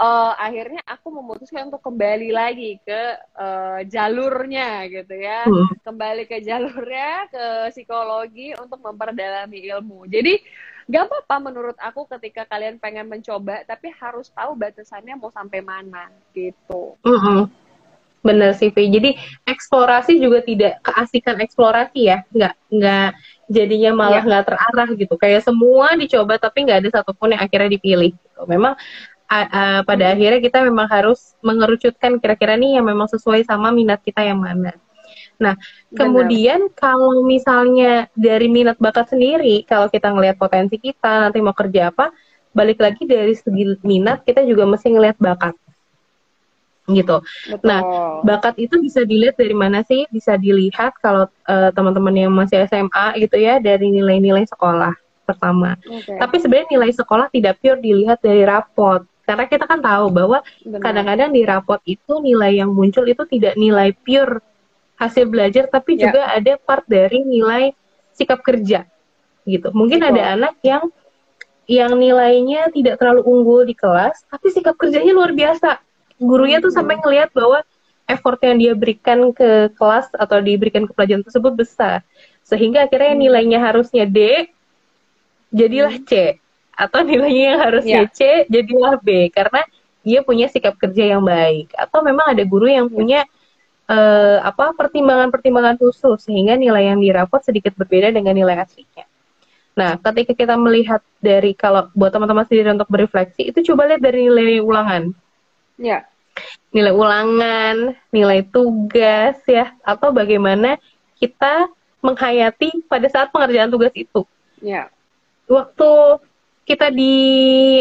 eh, akhirnya aku memutuskan untuk kembali lagi ke eh, jalurnya gitu ya Mm. kembali ke jalurnya ke psikologi untuk memperdalami ilmu. Jadi gak apa-apa menurut aku ketika kalian pengen mencoba, tapi harus tahu batasannya mau sampai mana gitu. Mm-mm. Bener sih, Vi. Jadi eksplorasi juga tidak keasikan eksplorasi ya, nggak nggak jadinya malah Iya. nggak terarah gitu. Kayak semua dicoba tapi nggak ada satupun yang akhirnya dipilih. Gitu. Memang a- a- pada Hmm. akhirnya kita memang harus mengerucutkan kira-kira nih yang memang sesuai sama minat kita yang mana. Nah, kemudian kalau misalnya dari minat bakat sendiri, kalau kita ngelihat potensi kita nanti mau kerja apa, balik lagi dari segi minat kita juga mesti ngelihat bakat gitu. Betul. Nah, Bakat itu bisa dilihat dari mana sih? Bisa dilihat kalau eh, teman-teman yang masih SMA gitu ya dari nilai-nilai sekolah pertama. Oke, Tapi sebenarnya nilai sekolah tidak pure dilihat dari rapot. Karena kita kan tahu bahwa benar. kadang-kadang di rapot itu nilai yang muncul itu tidak nilai pure hasil belajar tapi Ya. juga ada part dari nilai sikap kerja gitu. Mungkin Betul. ada anak yang yang nilainya tidak terlalu unggul di kelas tapi sikap kerjanya luar biasa. Gurunya tuh sampai ngelihat bahwa effort yang dia berikan ke kelas atau diberikan ke pelajaran tersebut besar. Sehingga akhirnya nilainya harusnya D jadilah C atau nilainya yang harusnya Ya. C jadilah B karena dia punya sikap kerja yang baik atau memang ada guru yang punya eh, apa pertimbangan-pertimbangan khusus sehingga nilai yang dirapot sedikit berbeda dengan nilai aslinya. Nah, ketika kita melihat dari kalau buat teman-teman sendiri untuk berefleksi itu coba lihat dari nilai ulangan, Ya, nilai ulangan, nilai tugas ya. Atau bagaimana kita menghayati pada saat pengerjaan tugas itu. Ya, waktu kita di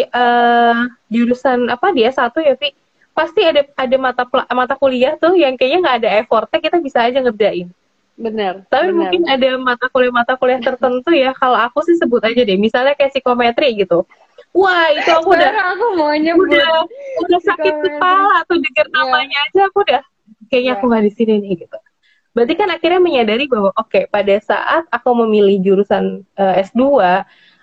eh, jurusan apa dia satu ya Vi pasti ada ada mata mata kuliah tuh yang kayaknya nggak ada effortnya kita bisa aja ngerjain. Benar. tapi benar. mungkin ada mata kuliah mata kuliah tertentu ya. Kalau aku sih sebut aja deh. Misalnya kayak psikometri gitu wah itu aku udah aku mau nyebut. udah udah sakit kepala tuh dengar Iya. namanya aja aku udah kayaknya Iya. aku nggak di sini nih gitu berarti kan akhirnya menyadari bahwa oke pada saat aku memilih jurusan eh, S2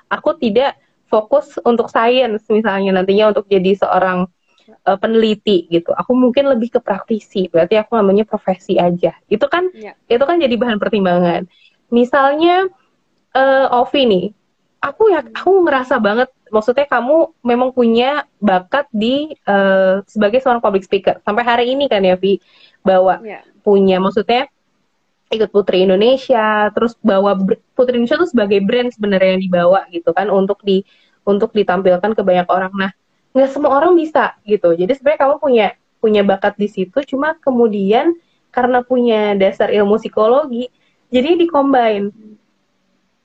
aku tidak fokus untuk sains misalnya nantinya untuk jadi seorang eh, peneliti gitu aku mungkin lebih ke praktisi berarti aku namanya profesi aja itu kan Ya. itu kan jadi bahan pertimbangan misalnya eh Ovi nih aku ya aku ngerasa banget maksudnya kamu memang punya bakat di eh, sebagai seorang public speaker. Sampai hari ini kan ya Vi bawa Ya. punya maksudnya ikut Putri Indonesia terus bawa Putri Indonesia tuh sebagai brand sebenarnya yang dibawa gitu kan untuk di untuk ditampilkan ke banyak orang. Nah nggak semua orang bisa gitu. Jadi sebenarnya kamu punya punya bakat di situ cuma kemudian karena punya dasar ilmu psikologi jadi dicombine.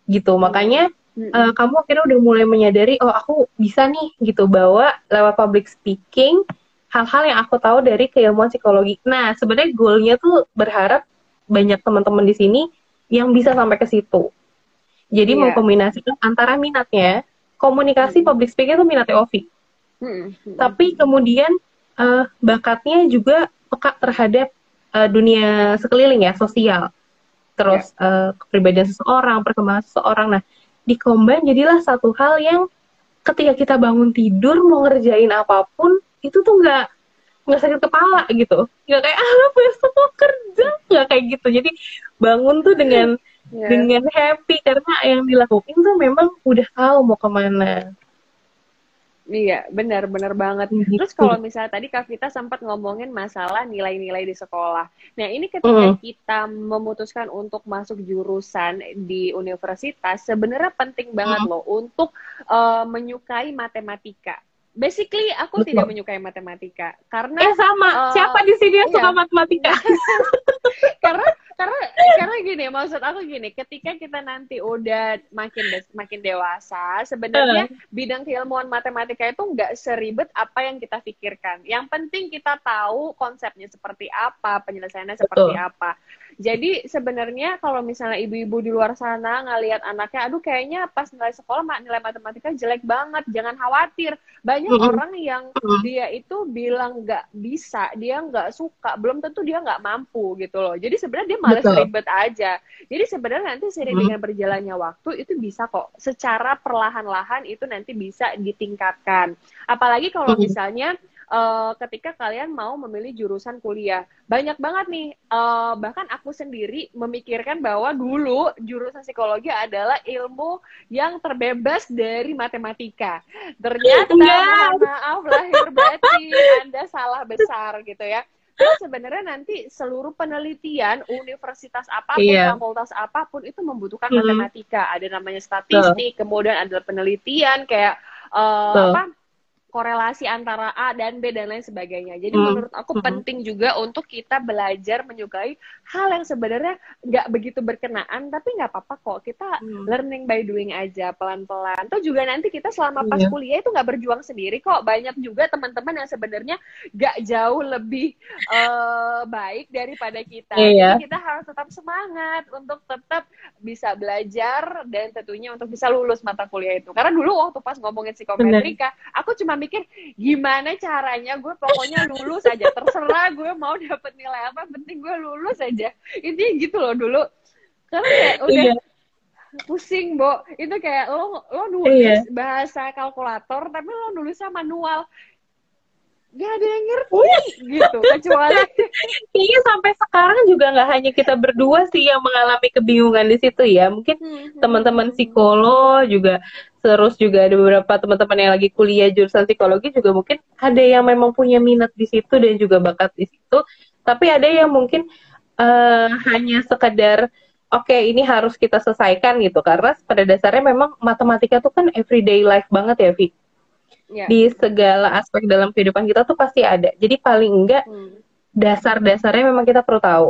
Gitu makanya Eh, kamu akhirnya udah mulai menyadari oh aku bisa nih gitu bawa lewat public speaking hal-hal yang aku tahu dari keilmuan psikologi. Nah sebenarnya goalnya tuh berharap banyak teman-teman di sini yang bisa sampai ke situ. Jadi Iya. mengkombinasikan antara minatnya komunikasi Mm. public speaking itu minatnya Ovi. Mm-mm. tapi kemudian eh, bakatnya juga peka terhadap eh, dunia sekeliling ya sosial, terus eh, kepribadian seseorang, perkembangan seseorang. Nah dikombin jadilah satu hal yang ketika kita bangun tidur mau ngerjain apa pun itu tuh nggak nggak sakit kepala gitu. Nggak kayak ah besok mau kerja. Nggak kayak gitu. Jadi bangun tuh dengan Ya. dengan happy karena yang dilakukan tuh memang udah tahu mau ke mana Iya, benar, benar banget. Gitu. Terus kalau misalnya tadi Kak Vita sempat ngomongin masalah nilai-nilai di sekolah. Nah, ini ketika Mm. kita memutuskan untuk masuk jurusan di universitas, sebenarnya penting banget Mm. loh untuk eh, menyukai matematika. basically aku Betul. tidak menyukai matematika karena Eh sama, eh, siapa di sini yang iya. suka matematika? karena karena karena gini maksud aku gini ketika kita nanti udah makin des- makin dewasa sebenarnya bidang keilmuan matematika itu nggak seribet apa yang kita pikirkan. Yang penting kita tahu konsepnya seperti apa penyelesaiannya seperti Betul. apa jadi sebenarnya kalau misalnya ibu-ibu di luar sana ngelihat anaknya aduh kayaknya pas nilai sekolah nilai matematika jelek banget jangan khawatir banyak Mm-mm. orang yang Mm. dia itu bilang nggak bisa, dia nggak suka, belum tentu dia nggak mampu gitu loh. Jadi sebenarnya dia malas ribet aja. Jadi sebenarnya nanti seiring Hmm. dengan berjalannya waktu itu bisa kok secara perlahan-lahan itu nanti bisa ditingkatkan. Apalagi kalau Hmm. misalnya eh, ketika kalian mau memilih jurusan kuliah, banyak banget nih. eh, bahkan aku sendiri memikirkan bahwa dulu jurusan psikologi adalah ilmu yang terbebas dari matematika. Ternyata mohon maaf lahir batin Anda salah besar gitu ya. Terus sebenarnya nanti seluruh penelitian universitas apa pun, Iya. fakultas apa pun itu membutuhkan Mhm. matematika. Ada namanya statistik, kemudian ada penelitian kayak eh, Betul. apa korelasi antara A dan B dan lain sebagainya. Jadi Hmm. menurut aku Mhm. penting juga untuk kita belajar menyukai hal yang sebenarnya nggak begitu berkenaan, tapi nggak apa-apa kok. Kita Hmm. learning by doing aja pelan-pelan. Atau juga nanti kita selama pas Iya. kuliah itu nggak berjuang sendiri kok. Banyak juga teman-teman yang sebenarnya nggak jauh lebih eh, baik daripada kita. Iya. Jadi kita harus tetap semangat untuk tetap bisa belajar dan tentunya untuk bisa lulus mata kuliah itu. Karena dulu waktu pas ngomongin psikometrika, aku cuma mikir gimana caranya gue pokoknya lulus aja. Terserah gue mau dapet nilai apa, penting gue lulus aja. Intinya gitu loh dulu. Karena kayak udah Iya. pusing, Bo. Itu kayak lo lo nulis Iya. bahasa kalkulator tapi lo nulisnya manual. Gak ada yang ngerti gitu. Kecuali Kayaknya sampai sekarang juga nggak hanya kita berdua sih yang mengalami kebingungan di situ ya. Mungkin teman-teman psikolog juga terus juga ada beberapa teman-teman yang lagi kuliah jurusan psikologi juga mungkin ada yang memang punya minat di situ dan juga bakat di situ. Tapi ada yang mungkin eh, hanya sekedar oke ini harus kita selesaikan gitu karena pada dasarnya memang matematika tuh kan everyday life banget ya Vi. ya. Di segala aspek dalam kehidupan kita tuh pasti ada. Jadi paling enggak Hmm. dasar-dasarnya memang kita perlu tahu.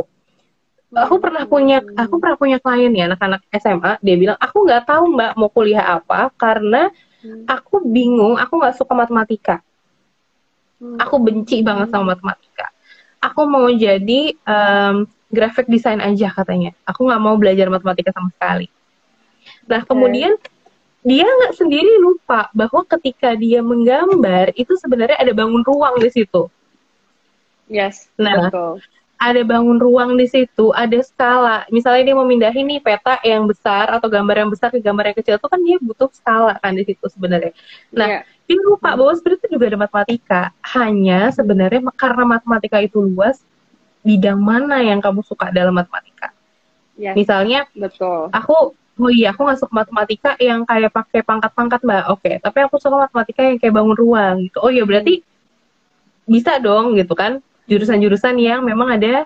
Aku pernah punya, aku pernah punya klien ya anak-anak SMA. Dia bilang aku nggak tahu mbak mau kuliah apa karena Hmm. aku bingung, aku nggak suka matematika. Hmm. Aku benci banget sama matematika. Aku mau jadi em, graphic design aja katanya. Aku nggak mau belajar matematika sama sekali. Nah kemudian dia nggak sendiri lupa bahwa ketika dia menggambar itu sebenarnya ada bangun ruang di situ. Yes, Nah, betul. Ada bangun ruang di situ, ada skala. Misalnya dia mau mindahin nih peta yang besar atau gambar yang besar ke gambar yang kecil itu kan dia butuh skala kan di situ sebenarnya. Nah, Iya. dia lupa bahwa sebenarnya itu juga ada matematika. Hanya sebenarnya karena matematika itu luas, bidang mana yang kamu suka dalam matematika? Yes, Misalnya betul. aku Oh iya, aku suka matematika yang kayak pakai pangkat-pangkat mbak. Oke, tapi aku suka matematika yang kayak bangun ruang gitu. Oh iya, berarti bisa dong gitu kan? Jurusan-jurusan yang memang ada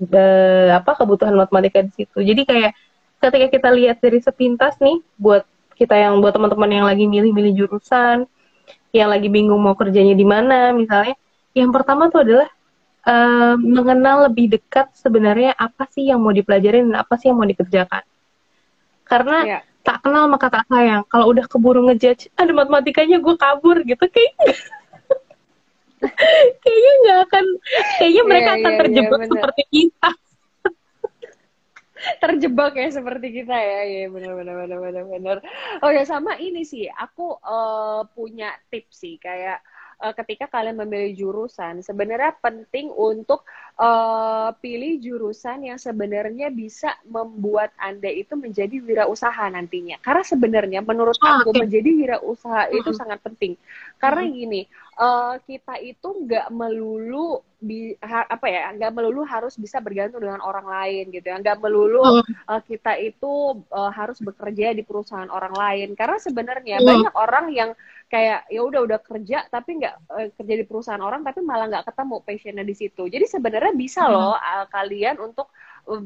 eh, apa kebutuhan matematika di situ. Jadi kayak ketika kita lihat dari sepintas nih, buat kita yang buat teman-teman yang lagi milih-milih jurusan, yang lagi bingung mau kerjanya di mana, misalnya, yang pertama tuh adalah eh, mengenal lebih dekat sebenarnya apa sih yang mau dipelajarin dan apa sih yang mau dikerjakan. Karena Iya. tak kenal maka tak sayang. Kalau udah keburu ngejudge, ada matematikanya gue kabur gitu, kayaknya kayaknya nggak akan, kayaknya Iya, mereka akan iya, iya, terjebak bener. seperti kita. terjebak ya seperti kita ya ya benar benar benar benar benar oh ya sama ini sih aku eh, punya tips sih kayak eh, ketika kalian memilih jurusan sebenarnya penting untuk eh, pilih jurusan yang sebenarnya bisa membuat anda itu menjadi wirausaha nantinya karena sebenarnya menurut Oh, aku oke. menjadi wirausaha itu Mhm. sangat penting karena Mhm. gini eh, kita itu nggak melulu bi, ha- apa ya nggak melulu harus bisa bergantung dengan orang lain gitu ya nggak melulu uh, kita itu uh, harus bekerja di perusahaan orang lain karena sebenarnya Hmm. banyak orang yang kayak ya udah udah kerja tapi nggak uh, kerja di perusahaan orang tapi malah nggak ketemu passionnya di situ jadi sebenarnya bisa Hmm. loh uh, kalian untuk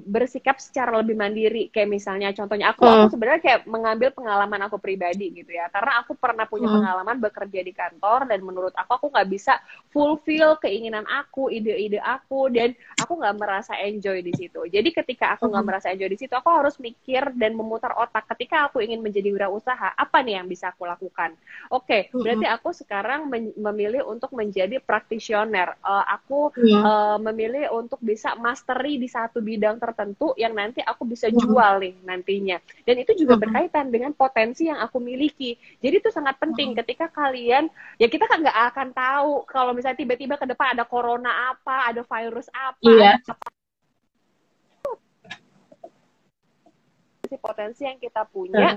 bersikap secara lebih mandiri kayak misalnya contohnya aku hmm. aku sebenarnya kayak mengambil pengalaman aku pribadi gitu ya karena aku pernah punya hmm. pengalaman bekerja di kantor dan menurut aku aku nggak bisa fulfill keinginan aku ide-ide aku dan aku nggak merasa enjoy di situ jadi ketika aku nggak hmm. merasa enjoy di situ aku harus mikir dan memutar otak ketika aku ingin menjadi wirausaha apa nih yang bisa aku lakukan oke okay, hmm. berarti aku sekarang memilih untuk menjadi praktisioner uh, aku hmm. uh, memilih untuk bisa mastery di satu bidang bidang tertentu yang nanti aku bisa jual nih nantinya. Dan itu juga berkaitan dengan potensi yang aku miliki. Jadi itu sangat penting ketika kalian ya kita kan nggak akan tahu kalau misalnya tiba-tiba ke depan ada corona apa, ada virus apa, iya. potensi yang kita punya.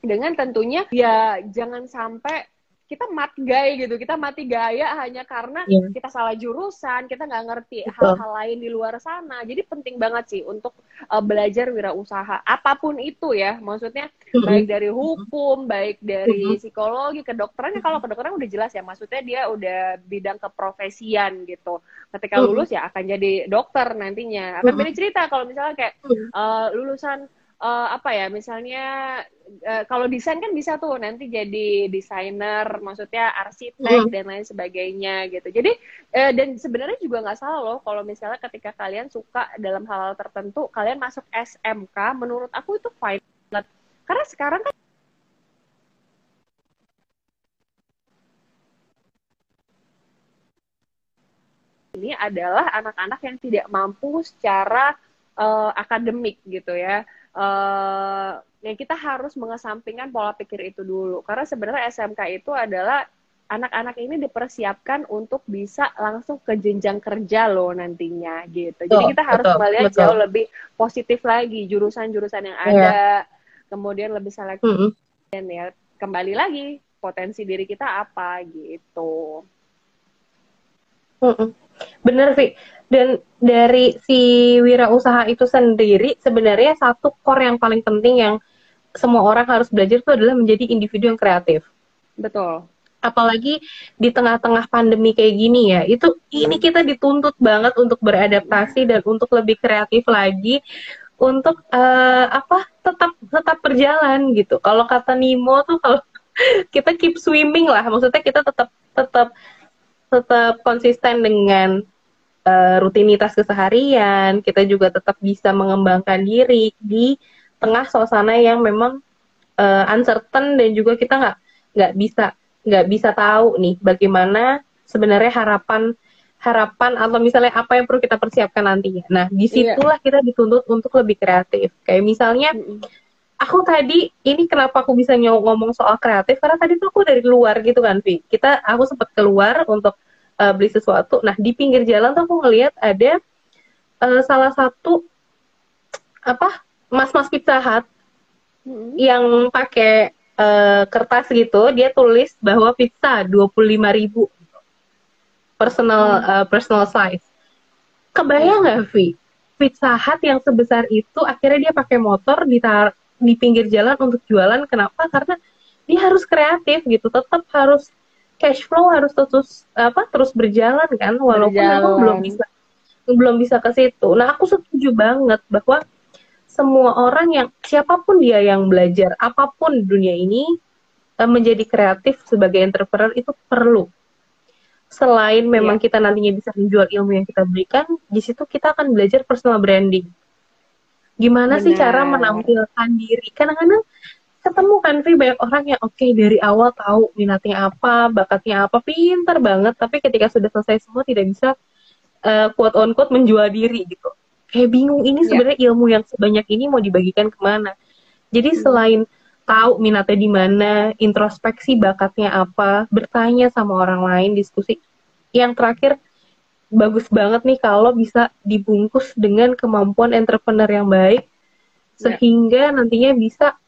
Dengan tentunya ya jangan sampai kita mat gay gitu kita mati gaya hanya karena yeah. kita salah jurusan kita nggak ngerti hal-hal lain di luar sana. Jadi penting banget sih untuk uh, belajar wirausaha apa pun itu ya. Maksudnya mm-hmm. baik dari hukum baik dari mm-hmm. psikologi kedokteran ya kalau kedokteran udah jelas ya. Maksudnya dia udah bidang keprofesian gitu. Ketika lulus ya akan jadi dokter nantinya. Akan beda cerita kalau misalnya kayak uh, lulusan uh, apa ya misalnya uh, kalau desain kan bisa tuh nanti jadi desainer maksudnya arsitek mm. dan lain sebagainya gitu. Jadi uh, dan sebenarnya juga nggak salah loh kalau misalnya ketika kalian suka dalam hal, -hal tertentu kalian masuk SMK menurut aku itu fine banget. Karena sekarang kan ini adalah anak-anak yang tidak mampu secara uh, akademik gitu ya uh, yang kita harus mengesampingkan pola pikir itu dulu karena sebenarnya SMK itu adalah anak-anak ini dipersiapkan untuk bisa langsung ke jenjang kerja loh nantinya gitu. Jadi kita harus betul, melihat betul. jauh lebih positif lagi jurusan-jurusan yang iya. ada, yeah. kemudian lebih selektif mm -hmm. dan ya kembali lagi potensi diri kita apa gitu. Mm -hmm. Bener sih dan dari si wirausaha itu sendiri sebenarnya satu core yang paling penting yang semua orang harus belajar itu adalah menjadi individu yang kreatif. Betul. Apalagi di tengah-tengah pandemi kayak gini ya, itu ini kita dituntut banget untuk beradaptasi dan untuk lebih kreatif lagi untuk uh, apa tetap tetap berjalan gitu. Kalau kata Nemo tuh kalau kita keep swimming lah, maksudnya kita tetap tetap tetap konsisten dengan uh, rutinitas keseharian, kita juga tetap bisa mengembangkan diri di tengah suasana yang memang uh, uncertain dan juga kita nggak nggak bisa nggak bisa tahu nih bagaimana sebenarnya harapan harapan atau misalnya apa yang perlu kita persiapkan nantinya. Nah, di situlah yeah. kita dituntut untuk lebih kreatif. Kayak misalnya, aku tadi ini kenapa aku bisa ngomong soal kreatif karena tadi tuh aku dari luar gitu kan, Vi. Kita aku sempat keluar untuk uh, beli sesuatu. Nah di pinggir jalan tuh aku ngeliat ada uh, salah satu apa mas-mas pizza hut hmm. yang pakai uh, kertas gitu. Dia tulis bahwa pizza dua puluh lima ribu personal hmm. uh, personal size. Kebayang nggak, Vi? Pizza Hut yang sebesar itu akhirnya dia pakai motor di tar di pinggir jalan untuk jualan. Kenapa? Karena dia harus kreatif gitu, tetap harus cash flow harus terus apa terus berjalan kan walaupun berjalan. memang belum bisa belum bisa ke situ. Nah, aku setuju banget bahwa semua orang yang siapa pun dia yang belajar apa pun dunia ini eh, menjadi kreatif sebagai entrepreneur itu perlu. Selain memang yeah. kita nantinya bisa menjual ilmu yang kita berikan, di situ kita akan belajar personal branding. Gimana Benar. sih cara menampilkan diri? Kadang-kadang ketemu kan Vi banyak orang yang oke okay, dari awal tahu minatnya apa, bakatnya apa, pinter banget, tapi ketika sudah selesai semua tidak bisa uh, quote on quote menjual diri gitu. Kayak bingung ini iya. sebenarnya yeah. ilmu yang sebanyak ini mau dibagikan ke mana. Jadi hmm. selain tahu minatnya di mana, introspeksi bakatnya apa, bertanya sama orang lain, diskusi. Yang terakhir bagus banget nih kalau bisa dibungkus dengan kemampuan entrepreneur yang baik iya. sehingga nantinya bisa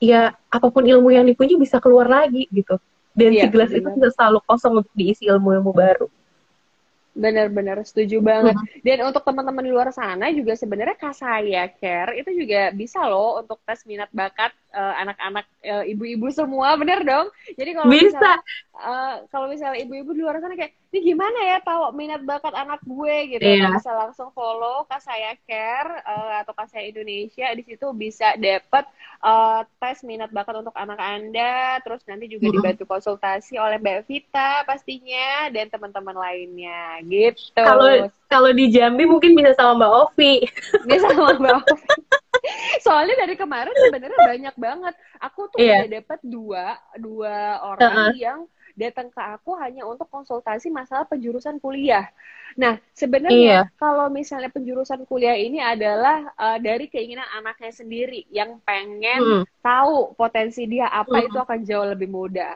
ya apa pun ilmu yang dipunya bisa keluar lagi gitu dan yeah, si gelas itu tidak selalu kosong untuk diisi ilmu-ilmu baru Benar-benar setuju banget. Uh -huh. Dan untuk teman-teman di luar sana juga sebenarnya Kasaya Care itu juga bisa loh untuk tes minat bakat uh, anak-anak uh, ibu-ibu semua, bener dong. Jadi kalau bisa uh, kalau misalnya ibu-ibu di luar sana kayak ini gimana ya tahu minat bakat anak gue gitu Iya. bisa langsung follow kak saya care eh, atau kak saya Indonesia di situ bisa dapat eh, tes minat bakat untuk anak anda terus nanti juga Mm-mm. dibantu konsultasi oleh Mbak Vita pastinya dan teman-teman lainnya gitu Kalau kalau di Jambi mungkin bisa sama Mbak Ovi. Ini sama Mbak Ovi. Soalnya dari kemarin sebenarnya banyak banget. Aku tuh Iya. udah dapat dua dua orang Heeh. yang datang ke aku hanya untuk konsultasi masalah penjurusan kuliah. Nah, sebenarnya Iya. kalau misalnya penjurusan kuliah ini adalah eh, dari keinginan anaknya sendiri yang pengen Mm. tahu potensi dia apa Mm. itu akan jauh lebih mudah.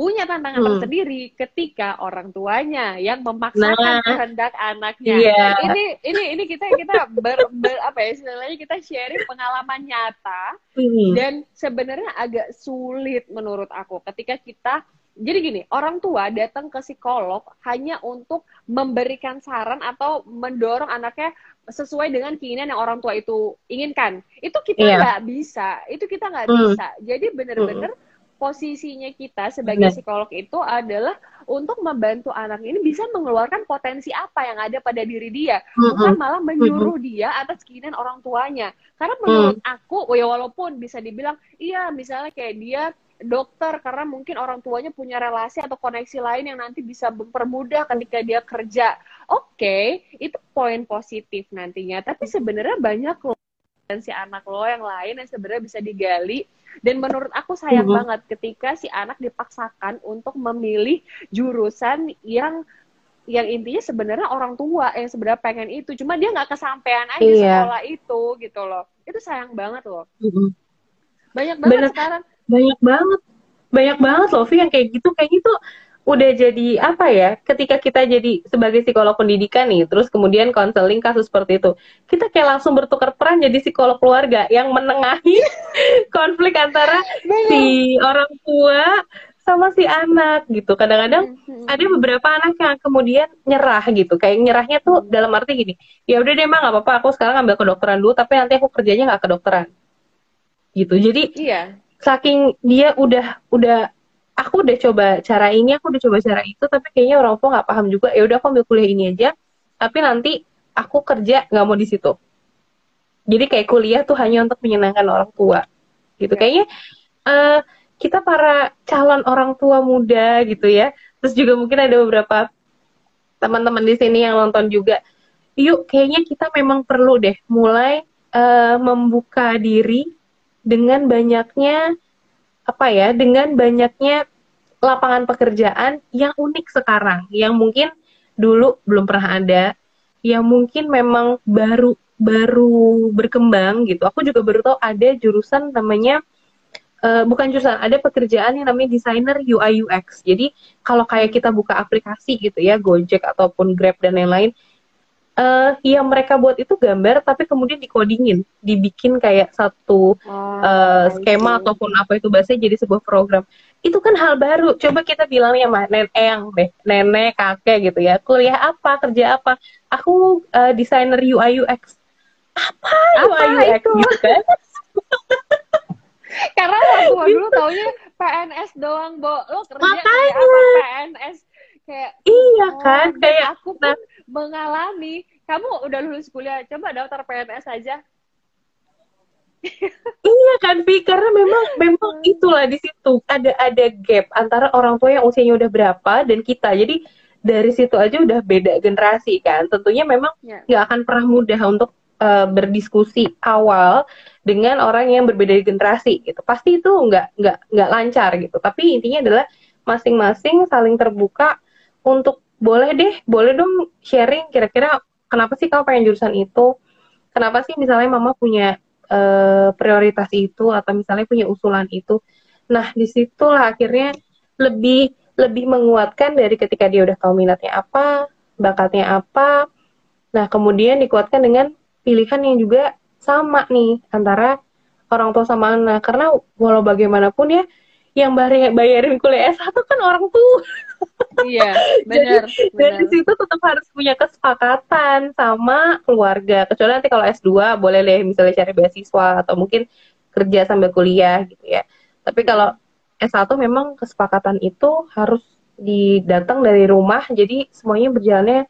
Punya tantangan Mm. tersendiri ketika orang tuanya yang memaksakan Nah. kehendak anaknya. Iya. Ini ini ini kita kita ber, ber- apa ya istilahnya kita sharing pengalaman nyata Hmm. dan sebenarnya agak sulit menurut aku ketika kita jadi gini, orang tua datang ke psikolog hanya untuk memberikan saran atau mendorong anaknya sesuai dengan keinginan yang orang tua itu inginkan. Itu kita Iya. nggak bisa, itu kita nggak Hmm. bisa. Jadi bener-bener posisinya kita sebagai psikolog itu adalah untuk membantu anak ini bisa mengeluarkan potensi apa yang ada pada diri dia, bukan malah menyuruh dia atas keinginan orang tuanya. Karena menurut aku, ya walaupun bisa dibilang, iya misalnya kayak dia dokter karena mungkin orang tuanya punya relasi atau koneksi lain yang nanti bisa mempermudah ketika dia kerja. Oke, itu poin positif nantinya. Tapi sebenarnya banyak loh potensi anak lo yang lain yang sebenarnya bisa digali. Dan menurut aku sayang Mhm. banget ketika si anak dipaksakan untuk memilih jurusan yang yang intinya sebenarnya orang tua yang sebenarnya pengen itu, cuma dia nggak kesampaian aja Iya. sekolah itu gitu loh. Itu sayang banget loh. Banyak banget Bener. sekarang. Banyak banget. Banyak banget loh, Vi, yang kayak gitu. Kayak gitu udah jadi apa ya, ketika kita jadi sebagai psikolog pendidikan nih, terus kemudian konseling kasus seperti itu, kita kayak langsung bertukar peran jadi psikolog keluarga yang menengahi konflik antara si orang tua sama si anak gitu. Kadang-kadang Mhm. ada beberapa anak yang kemudian nyerah gitu kayak nyerahnya tuh dalam arti gini ya udah deh emang nggak apa-apa aku sekarang ambil kedokteran dulu tapi nanti aku kerjanya nggak kedokteran gitu jadi Iya. saking dia udah udah aku udah coba cara ini aku udah coba cara itu tapi kayaknya orang tua nggak paham juga. Ya udah aku ambil kuliah ini aja. Tapi nanti aku kerja nggak mau di situ. Jadi kayak kuliah tuh hanya untuk menyenangkan orang tua gitu. Ya. kayaknya eh, kita para calon orang tua muda gitu ya. Terus juga mungkin ada beberapa teman-teman di sini yang nonton juga. Yuk kayaknya kita memang perlu deh mulai eh, membuka diri dengan banyaknya apa ya dengan banyaknya lapangan pekerjaan yang unik sekarang yang mungkin dulu belum pernah ada yang mungkin memang baru baru berkembang gitu. Aku juga baru tahu ada jurusan namanya eh, bukan jurusan ada pekerjaan yang namanya desainer UI UX jadi kalau kayak kita buka aplikasi gitu ya Gojek ataupun Grab dan lain-lain eh yang mereka buat itu gambar tapi kemudian dikodingin dibikin kayak satu Oh, eh, I skema see. ataupun apa itu bahasanya jadi sebuah program itu kan hal baru coba kita bilangnya sama nenek eyang deh nenek kakek gitu ya kuliah apa kerja apa aku eh, desainer UI UX apa, Apa UI UX itu? gitu kan Karena tua dulu taunya PNS doang, Bo. Lo kerja Makanya. apa PNS? Kayak iya oh, kan kayak aku pun mengalami. Kamu udah lulus kuliah, coba daftar PNS aja. Iya kan, Vi, karena memang memang itulah di situ ada ada gap antara orang tua yang usianya udah berapa dan kita. Jadi dari situ aja udah beda generasi kan. Tentunya memang Ya. nggak akan pernah mudah untuk eh, berdiskusi awal dengan orang yang berbeda generasi gitu. Pasti itu nggak nggak nggak lancar gitu. Tapi intinya adalah masing-masing saling terbuka untuk boleh deh, boleh dong sharing kira-kira kenapa sih kamu pengen jurusan itu? Kenapa sih misalnya mama punya eh, prioritas itu atau misalnya punya usulan itu. Nah, di situlah akhirnya lebih lebih menguatkan dari ketika dia udah tahu minatnya apa, bakatnya apa. Nah, kemudian dikuatkan dengan pilihan yang juga sama nih antara orang tua sama anak. Karena walau bagaimanapun ya, yang bayar- bayarin kuliah S1 kan orang tua. Iya, benar, Dari benar. situ tetap harus punya kesepakatan sama keluarga. Kecuali nanti kalau S2 boleh deh misalnya cari beasiswa atau mungkin kerja sambil kuliah gitu ya. Tapi kalau S1 memang kesepakatan itu harus di datang dari rumah jadi semuanya berjalannya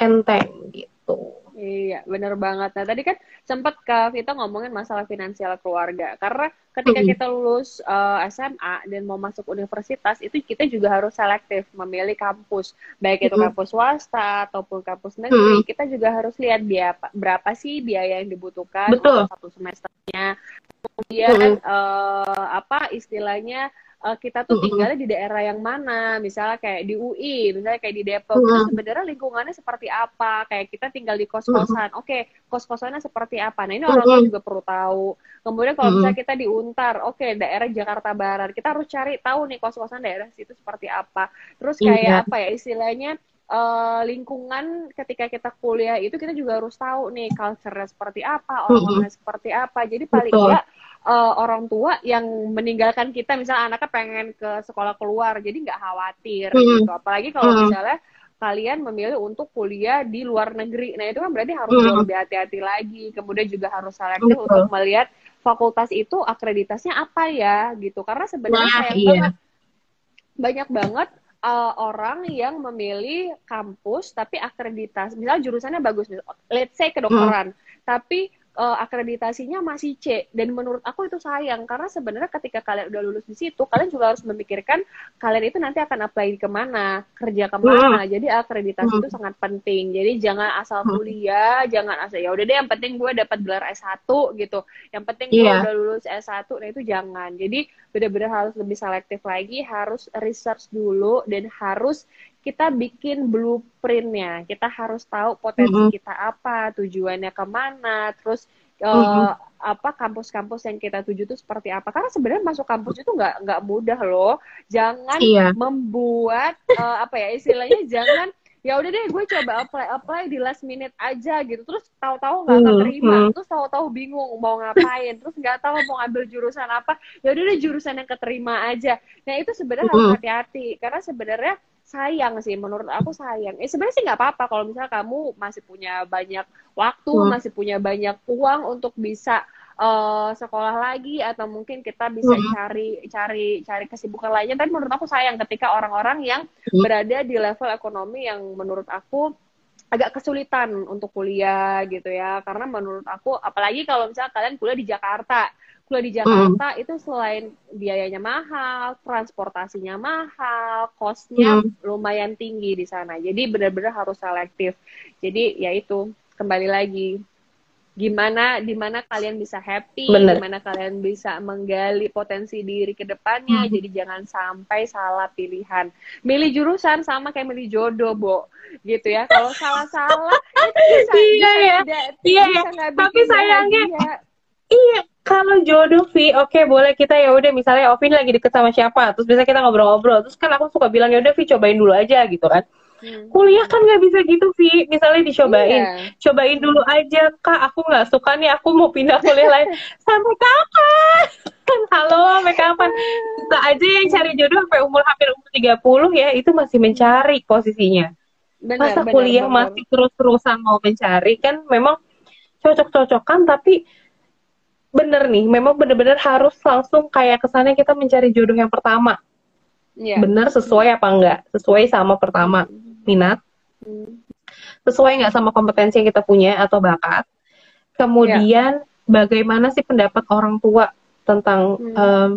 enteng gitu. Iya, bener banget. Nah, tadi kan sempat Kak Vita ngomongin masalah finansial keluarga. Karena ketika Mm-mm. kita lulus uh, SMA dan mau masuk universitas, itu kita juga harus selektif memilih kampus. Baik itu kampus swasta ataupun kampus negeri. Mm-mm. Kita juga harus lihat biaya, berapa sih biaya yang dibutuhkan Betul. untuk satu semesternya. Kemudian Mm-mm. uh, apa istilahnya uh, kita tuh tinggalnya di daerah yang mana, misalnya kayak di UI, misalnya kayak di Depok, itu sebenarnya lingkungannya seperti apa, kayak kita tinggal di kos-kosan, oke, kos-kosannya seperti apa, nah ini orang tua juga perlu tahu. Kemudian kalau misalnya kita di Untar, oke, daerah Jakarta Barat, kita harus cari tahu nih kos-kosan daerah situ seperti apa. Terus Iya. kayak apa ya istilahnya eh, lingkungan ketika kita kuliah itu kita juga harus tahu nih culture-nya seperti apa, orang-orangnya seperti apa. Jadi paling enggak eh, orang tua yang meninggalkan kita misalnya anaknya pengen ke sekolah keluar jadi nggak khawatir Mm-mm. gitu. Apalagi kalau Mm-mm. misalnya kalian memilih untuk kuliah di luar negeri. Nah itu kan berarti harus jauh lebih hati-hati lagi. Kemudian juga harus selektif Betul. untuk melihat fakultas itu akreditasnya apa ya gitu. Karena sebenarnya Nah, iya. banget. Banyak banget uh, orang yang memilih kampus tapi akreditas. Misalnya jurusannya bagus let's say kedokteran. Tapi uh, akreditasinya masih C dan menurut aku itu sayang karena sebenarnya ketika kalian udah lulus di situ kalian juga harus memikirkan kalian itu nanti akan apply ke mana kerja ke mana jadi akreditasi Hmm. itu sangat penting jadi jangan asal Hmm. kuliah jangan asal ya udah deh yang penting gue dapat gelar S1 gitu yang penting gue Iya. udah lulus S1 nah itu jangan jadi benar-benar harus lebih selektif lagi, harus research dulu dan harus kita bikin blueprintnya. Kita harus tahu potensi Mm-mm. kita apa, tujuannya ke mana, terus eh, Mm-mm. apa kampus-kampus yang kita tuju itu seperti apa. Karena sebenarnya masuk kampus itu nggak nggak mudah loh. Jangan Iya. membuat eh, apa ya istilahnya jangan ya udah deh gue coba apply apply di last minute aja gitu terus tahu-tahu nggak Hmm, keterima hmm. terus tahu-tahu bingung mau ngapain terus nggak tahu mau ngambil jurusan apa ya udah deh jurusan yang keterima aja nah itu sebenarnya harus Mm-mm. hati-hati karena sebenarnya sayang sih menurut aku sayang eh sebenarnya sih nggak apa-apa kalau misalnya kamu masih punya banyak waktu Hmm. masih punya banyak uang untuk bisa eh, sekolah lagi atau mungkin kita bisa Hmm. cari cari cari kesibukan lainnya tapi menurut aku sayang ketika orang-orang yang Hmm. berada di level ekonomi yang menurut aku agak kesulitan untuk kuliah gitu ya. Karena menurut aku apalagi kalau misalnya kalian kuliah di Jakarta. Kuliah di Jakarta itu selain biayanya mahal transportasinya mahal kosnya Hmm. lumayan tinggi di sana. Jadi benar-benar harus selektif. Jadi ya itu kembali lagi gimana di mana kalian bisa happy Bener. gimana kalian bisa menggali potensi diri ke depannya Hmm. jadi jangan sampai salah pilihan milih jurusan sama kayak milih jodoh bo gitu ya kalau salah-salah itu bisa Iya, bisa ya. Iya, bisa ya. nggak Tapi sayangnya- bahagia. Iya, kalau jodoh Vi, oke boleh kita ya udah misalnya Ovin lagi deket sama siapa, terus bisa kita ngobrol-ngobrol, terus kan aku suka bilang ya udah Vi cobain dulu aja gitu kan. Hmm. Kuliah kan nggak bisa gitu Vi, misalnya dicobain, Iya. cobain dulu aja kak, aku nggak suka nih, aku mau pindah kuliah lain. Sampai kapan? Halo, sampai kapan? Kita aja yang cari jodoh sampai umur hampir umur 30 ya, itu masih mencari posisinya. benar, Masa benar, kuliah benar. masih terus-terusan mau mencari kan memang cocok-cocokan tapi bener nih, memang bener-bener harus langsung kayak kesannya kita mencari jodoh yang pertama. Iya. Bener sesuai apa enggak? Sesuai sama pertama minat, Hmm. sesuai nggak sama kompetensi yang kita punya atau bakat. Kemudian bagaimana sih pendapat orang tua tentang Hmm. em,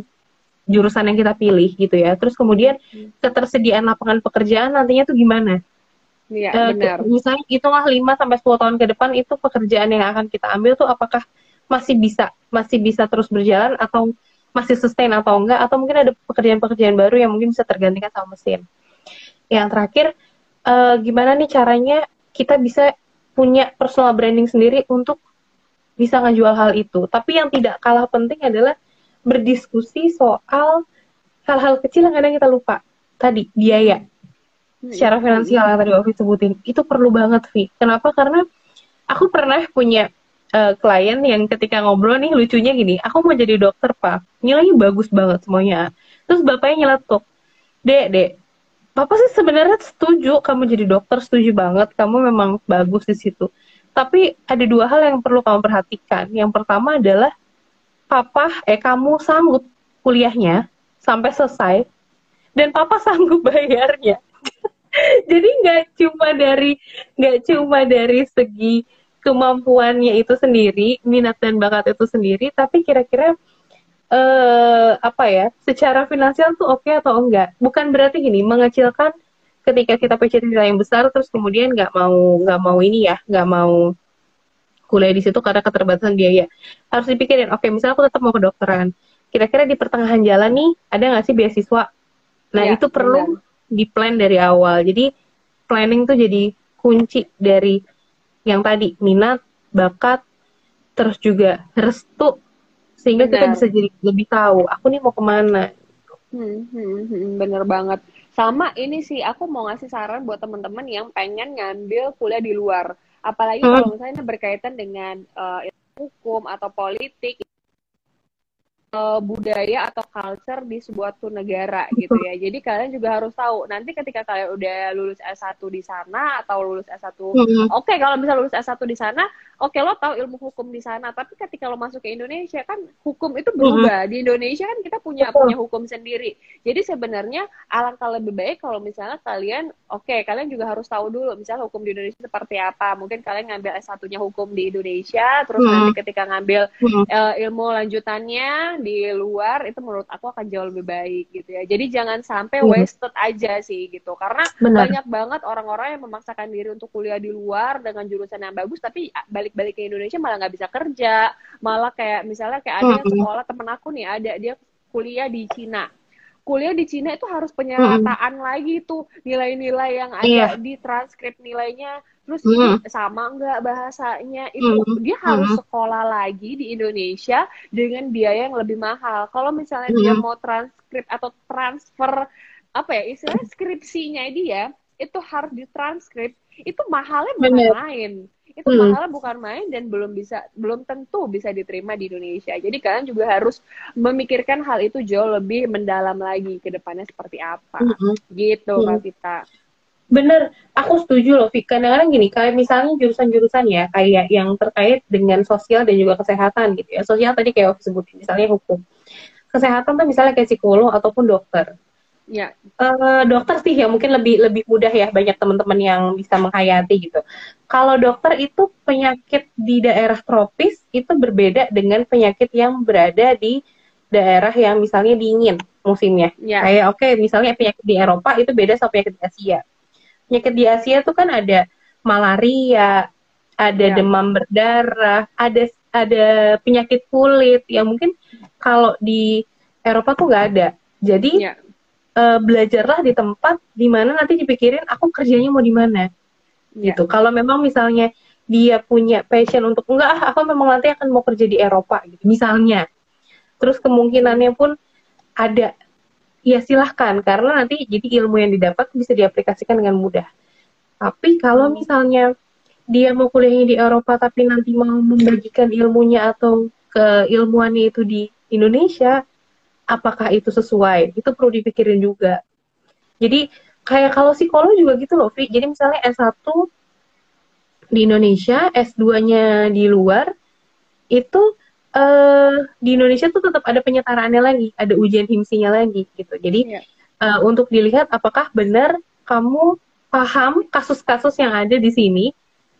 jurusan yang kita pilih gitu ya. Terus kemudian Hmm. ketersediaan lapangan pekerjaan nantinya tuh gimana? Iya, Eh, benar. misalnya itulah 5 sampai 10 tahun ke depan itu pekerjaan yang akan kita ambil tuh apakah masih bisa masih bisa terus berjalan atau masih sustain atau enggak atau mungkin ada pekerjaan-pekerjaan baru yang mungkin bisa tergantikan sama mesin. Yang terakhir eh, gimana nih caranya kita bisa punya personal branding sendiri untuk bisa ngejual hal itu. Tapi yang tidak kalah penting adalah berdiskusi soal hal-hal kecil yang kadang kita lupa. Tadi biaya Hmm. secara finansial yang tadi Ovi sebutin itu perlu banget Vi. Kenapa? Karena aku pernah punya eh, klien yang ketika ngobrol nih lucunya gini, aku mau jadi dokter pak, nilainya bagus banget semuanya. Terus bapaknya nyeletuk, dek dek, papa sih sebenarnya setuju kamu jadi dokter, setuju banget, kamu memang bagus di situ. Tapi ada dua hal yang perlu kamu perhatikan. Yang pertama adalah papa, eh kamu sanggup kuliahnya sampai selesai dan papa sanggup bayarnya jadi nggak cuma dari nggak cuma dari segi kemampuannya itu sendiri minat dan bakat itu sendiri tapi kira-kira eh, apa ya secara finansial tuh oke okay atau enggak? Bukan berarti gini mengecilkan ketika kita punya cita yang besar terus kemudian nggak mau nggak mau ini ya nggak mau kuliah di situ karena keterbatasan biaya. Harus dipikirin oke okay, misalnya aku tetap mau kedokteran kira-kira di pertengahan jalan nih ada nggak sih beasiswa? Nah ya, itu perlu di plan dari awal. Jadi planning tuh jadi kunci dari yang tadi minat bakat terus juga restu sehingga bener. kita bisa jadi lebih tahu aku nih mau ke mana hmm, hmm, hmm, bener banget sama ini sih aku mau ngasih saran buat teman-teman yang pengen ngambil kuliah di luar. Apalagi hmm. kalau misalnya berkaitan dengan uh, hukum atau politik uh, budaya atau culture di sebuah tuh negara gitu ya. Jadi kalian juga harus tahu nanti ketika kalian udah lulus S1 di sana atau lulus S1 hmm. oke okay, kalau bisa lulus S1 di sana, oke okay, lo tahu ilmu hukum di sana, tapi ketika lo masuk ke Indonesia kan hukum itu berubah. Hmm. Di Indonesia kan kita punya punya hukum sendiri. Jadi sebenarnya alangkah lebih baik kalau misalnya kalian oke, okay, kalian juga harus tahu dulu misalnya hukum di Indonesia seperti apa. Mungkin kalian ngambil S1-nya hukum di Indonesia, terus hmm. nanti ketika ngambil hmm. uh, ilmu lanjutannya di luar itu menurut aku akan jauh lebih baik gitu ya. Jadi jangan sampai hmm. wasted aja sih gitu. Karena Benar. banyak banget orang-orang yang memaksakan diri untuk kuliah di luar dengan jurusan yang bagus tapi balik-balik ke Indonesia malah nggak bisa kerja. Malah kayak misalnya kayak ada yang hmm. sekolah temen aku nih ada dia kuliah di Cina kuliah di Cina itu harus penyerataan hmm. lagi tuh nilai-nilai yang ada yeah. di transkrip nilainya terus mm. sama nggak bahasanya itu mm. dia harus mm. sekolah lagi di Indonesia dengan biaya yang lebih mahal kalau misalnya mm. dia mau transkrip atau transfer apa ya istilahnya skripsinya dia itu harus ditranskrip itu mahalnya bukan main itu hmm. mahalnya bukan main dan belum bisa belum tentu bisa diterima di Indonesia jadi kalian juga harus memikirkan hal itu jauh lebih mendalam lagi ke depannya seperti apa hmm. gitu hmm. Kak Vita Bener, aku setuju loh, Fik. Kadang-kadang gini, kayak misalnya jurusan-jurusan ya, kayak yang terkait dengan sosial dan juga kesehatan gitu ya. Sosial tadi kayak aku sebutin, misalnya hukum. Kesehatan tuh misalnya kayak psikolog ataupun dokter. Ya. Uh, dokter sih ya mungkin lebih lebih mudah ya banyak teman-teman yang bisa menghayati gitu. Kalau dokter itu penyakit di daerah tropis itu berbeda dengan penyakit yang berada di daerah yang misalnya dingin musimnya. Ya. Kayak oke okay, misalnya penyakit di Eropa itu beda sama penyakit di Asia penyakit di Asia tuh kan ada malaria, ada ya. demam berdarah, ada ada penyakit kulit yang mungkin kalau di Eropa tuh nggak ada. Jadi ya. uh, belajarlah di tempat di mana nanti dipikirin aku kerjanya mau di mana. Ya. Gitu. Kalau memang misalnya dia punya passion untuk enggak ah, aku memang nanti akan mau kerja di Eropa gitu misalnya. Terus kemungkinannya pun ada ya silahkan karena nanti jadi ilmu yang didapat bisa diaplikasikan dengan mudah. Tapi kalau misalnya dia mau kuliahnya di Eropa tapi nanti mau membagikan ilmunya atau keilmuannya itu di Indonesia, apakah itu sesuai? Itu perlu dipikirin juga. Jadi kayak kalau psikolog juga gitu loh, Vi. Jadi misalnya S1 di Indonesia, S2-nya di luar, itu uh, di Indonesia tuh tetap ada penyetaraannya lagi, ada ujian himsinya lagi gitu. Jadi yeah. Iya. uh, untuk dilihat apakah benar kamu paham kasus-kasus yang ada di sini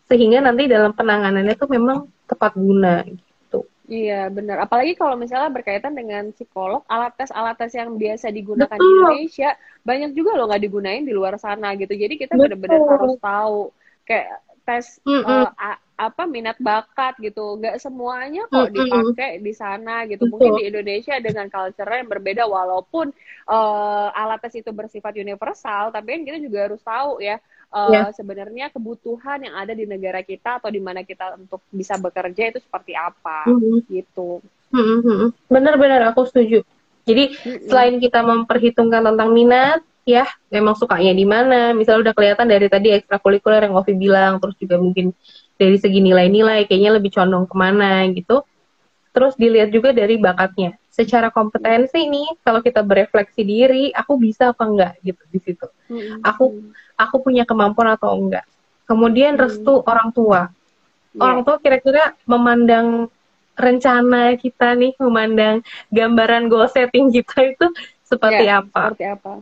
sehingga nanti dalam penanganannya tuh memang tepat guna gitu. Iya benar. Apalagi kalau misalnya berkaitan dengan psikolog, alat tes alat tes yang biasa digunakan Betul. di Indonesia banyak juga loh nggak digunain di luar sana gitu. Jadi kita benar-benar harus tahu kayak tes mm -hmm. uh, apa minat bakat gitu nggak semuanya kok dipakai di sana gitu mungkin di Indonesia dengan culture yang berbeda walaupun uh, alat tes itu bersifat universal tapi kan kita juga harus tahu ya uh, yeah. sebenarnya kebutuhan yang ada di negara kita atau di mana kita untuk bisa bekerja itu seperti apa mm-hmm. gitu mm-hmm. benar-benar aku setuju jadi mm-hmm. selain kita memperhitungkan tentang minat ya memang sukanya di mana misalnya udah kelihatan dari tadi ekstrakurikuler yang Ovi bilang terus juga mungkin dari segi nilai-nilai kayaknya lebih condong ke mana gitu. Terus dilihat juga dari bakatnya. Secara kompetensi nih kalau kita berefleksi diri aku bisa apa enggak gitu di situ. Hmm. aku aku punya kemampuan atau enggak. Kemudian hmm. restu orang tua. Yeah. orang tua kira-kira memandang rencana kita nih memandang gambaran goal setting kita itu seperti yeah, apa. seperti apa.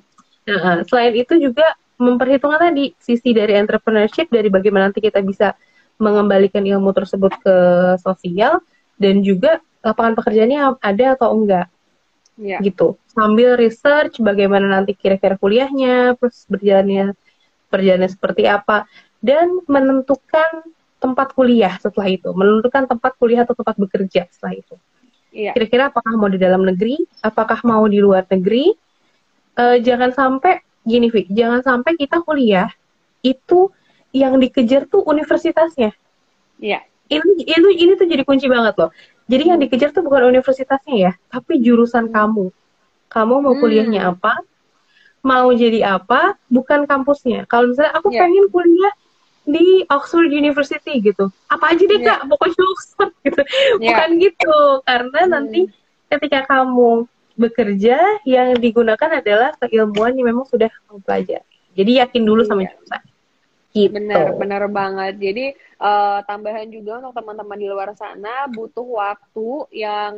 Nah, selain itu juga memperhitungkan tadi sisi dari entrepreneurship dari bagaimana nanti kita bisa mengembalikan ilmu tersebut ke sosial dan juga lapangan pekerjaannya ada atau enggak. Yeah. gitu. Sambil research bagaimana nanti kira-kira kuliahnya terus berjalannya berjalannya seperti apa dan menentukan tempat kuliah setelah itu. Menentukan tempat kuliah atau tempat bekerja setelah itu. Yeah. kira-kira apakah mau di dalam negeri apakah mau di luar negeri? Uh, jangan sampai gini Vi jangan sampai kita kuliah itu yang dikejar tuh universitasnya. Iya. Ini ini ini tuh jadi kunci banget loh. Jadi yang dikejar tuh bukan universitasnya ya, tapi jurusan kamu. Kamu mau kuliahnya hmm. apa? Mau jadi apa? Bukan kampusnya. Kalau misalnya aku yeah. pengen kuliah di Oxford University gitu. Apa aja deh yeah. kak, pokoknya Oxford gitu. Yeah. Bukan gitu, karena hmm. nanti ketika kamu bekerja yang digunakan adalah keilmuan yang memang sudah kamu pelajari. Jadi yakin dulu sama iya. jurusan. Gitu. Bener, bener banget. Jadi uh, tambahan juga untuk teman-teman di luar sana butuh waktu yang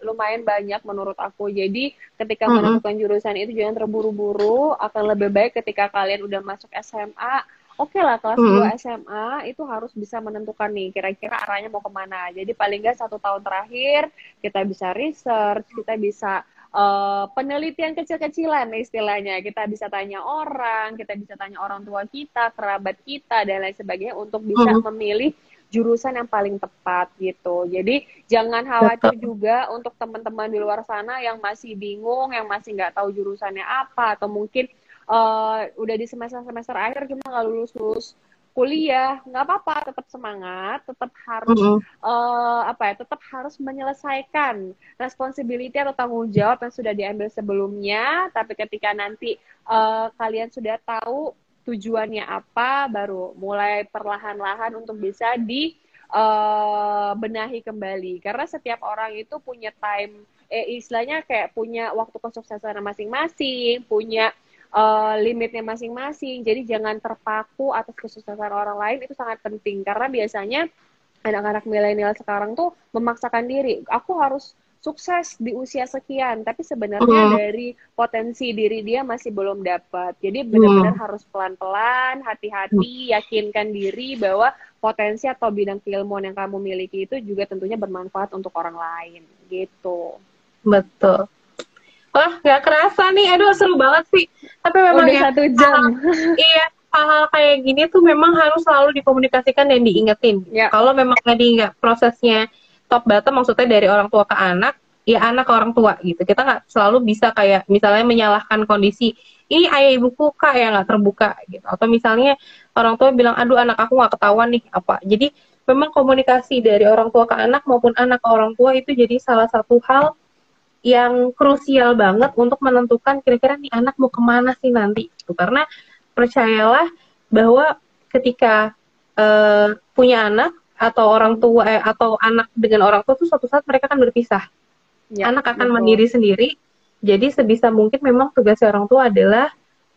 lumayan banyak menurut aku. Jadi ketika mm -hmm. menentukan jurusan itu jangan terburu-buru. Akan lebih baik ketika kalian udah masuk SMA. Oke okay lah kelas mm -hmm. 2 SMA itu harus bisa menentukan nih kira-kira arahnya mau ke mana. Jadi paling nggak satu tahun terakhir kita bisa research, kita bisa uh, penelitian kecil-kecilan istilahnya. Kita bisa tanya orang, kita bisa tanya orang tua kita, kerabat kita dan lain sebagainya untuk bisa uh-huh. memilih jurusan yang paling tepat gitu. Jadi jangan khawatir juga untuk teman-teman di luar sana yang masih bingung, yang masih nggak tahu jurusannya apa atau mungkin uh, udah di semester semester akhir cuma nggak lulus lulus kuliah nggak apa-apa tetap semangat tetap harus mm -hmm. uh, apa ya tetap harus menyelesaikan responsibility atau tanggung jawab yang sudah diambil sebelumnya tapi ketika nanti uh, kalian sudah tahu tujuannya apa baru mulai perlahan-lahan untuk bisa di uh, benahi kembali karena setiap orang itu punya time eh istilahnya kayak punya waktu kesuksesan masing-masing punya uh, limitnya masing-masing. Jadi jangan terpaku atas kesuksesan orang lain itu sangat penting karena biasanya anak-anak milenial sekarang tuh memaksakan diri. Aku harus sukses di usia sekian, tapi sebenarnya mm. dari potensi diri dia masih belum dapat. Jadi benar-benar mm. harus pelan-pelan, hati-hati, mm. yakinkan diri bahwa potensi atau bidang keilmuan yang kamu miliki itu juga tentunya bermanfaat untuk orang lain, gitu. Betul. Wah, nggak kerasa nih. Aduh, seru banget sih. Tapi memang Udah ya, satu jam. Hal, iya, hal-hal kayak gini tuh memang harus selalu dikomunikasikan dan diingetin. Ya. Kalau memang tadi nggak prosesnya top bottom, maksudnya dari orang tua ke anak, ya anak ke orang tua gitu. Kita nggak selalu bisa kayak misalnya menyalahkan kondisi ini ayah ibuku kak ya nggak terbuka gitu. Atau misalnya orang tua bilang, aduh anak aku nggak ketahuan nih apa. Jadi memang komunikasi dari orang tua ke anak maupun anak ke orang tua itu jadi salah satu hal yang krusial banget untuk menentukan kira-kira nih anak mau ke mana sih nanti itu karena percayalah bahwa ketika uh, punya anak atau orang tua eh, atau anak dengan orang tua tuh suatu saat mereka akan berpisah. Ya, anak akan betul. mandiri sendiri. Jadi sebisa mungkin memang tugasnya orang tua adalah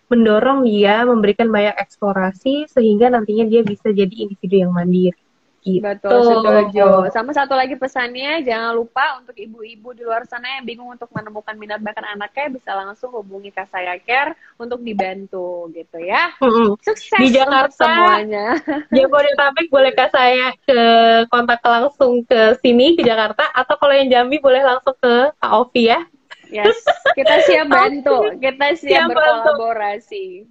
mendorong dia memberikan banyak eksplorasi sehingga nantinya dia bisa jadi individu yang mandiri Gitu. Betul, setuju. Sama satu lagi pesannya, jangan lupa untuk ibu-ibu di luar sana yang bingung untuk menemukan minat bakat anaknya, bisa langsung hubungi Kak Saya Care untuk dibantu gitu ya. Mm-hmm. Sukses di Jakarta, untuk semuanya. Jabodetabek boleh Kak saya ke kontak langsung ke sini ke Jakarta, atau kalau yang Jambi boleh langsung ke Kak Ovi ya. Yes, kita siap bantu, kita siap, siap berkolaborasi.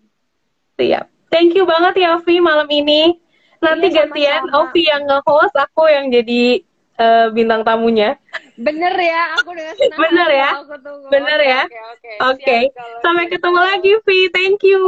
Siap. Thank you banget ya Ovi malam ini. Nanti iya, gantian Ovi yang nge-host, aku yang jadi uh, bintang tamunya. Bener ya, aku dengan senang Bener ya, bener ya. Oke, okay, sampai gitu. ketemu lagi Vi, thank you.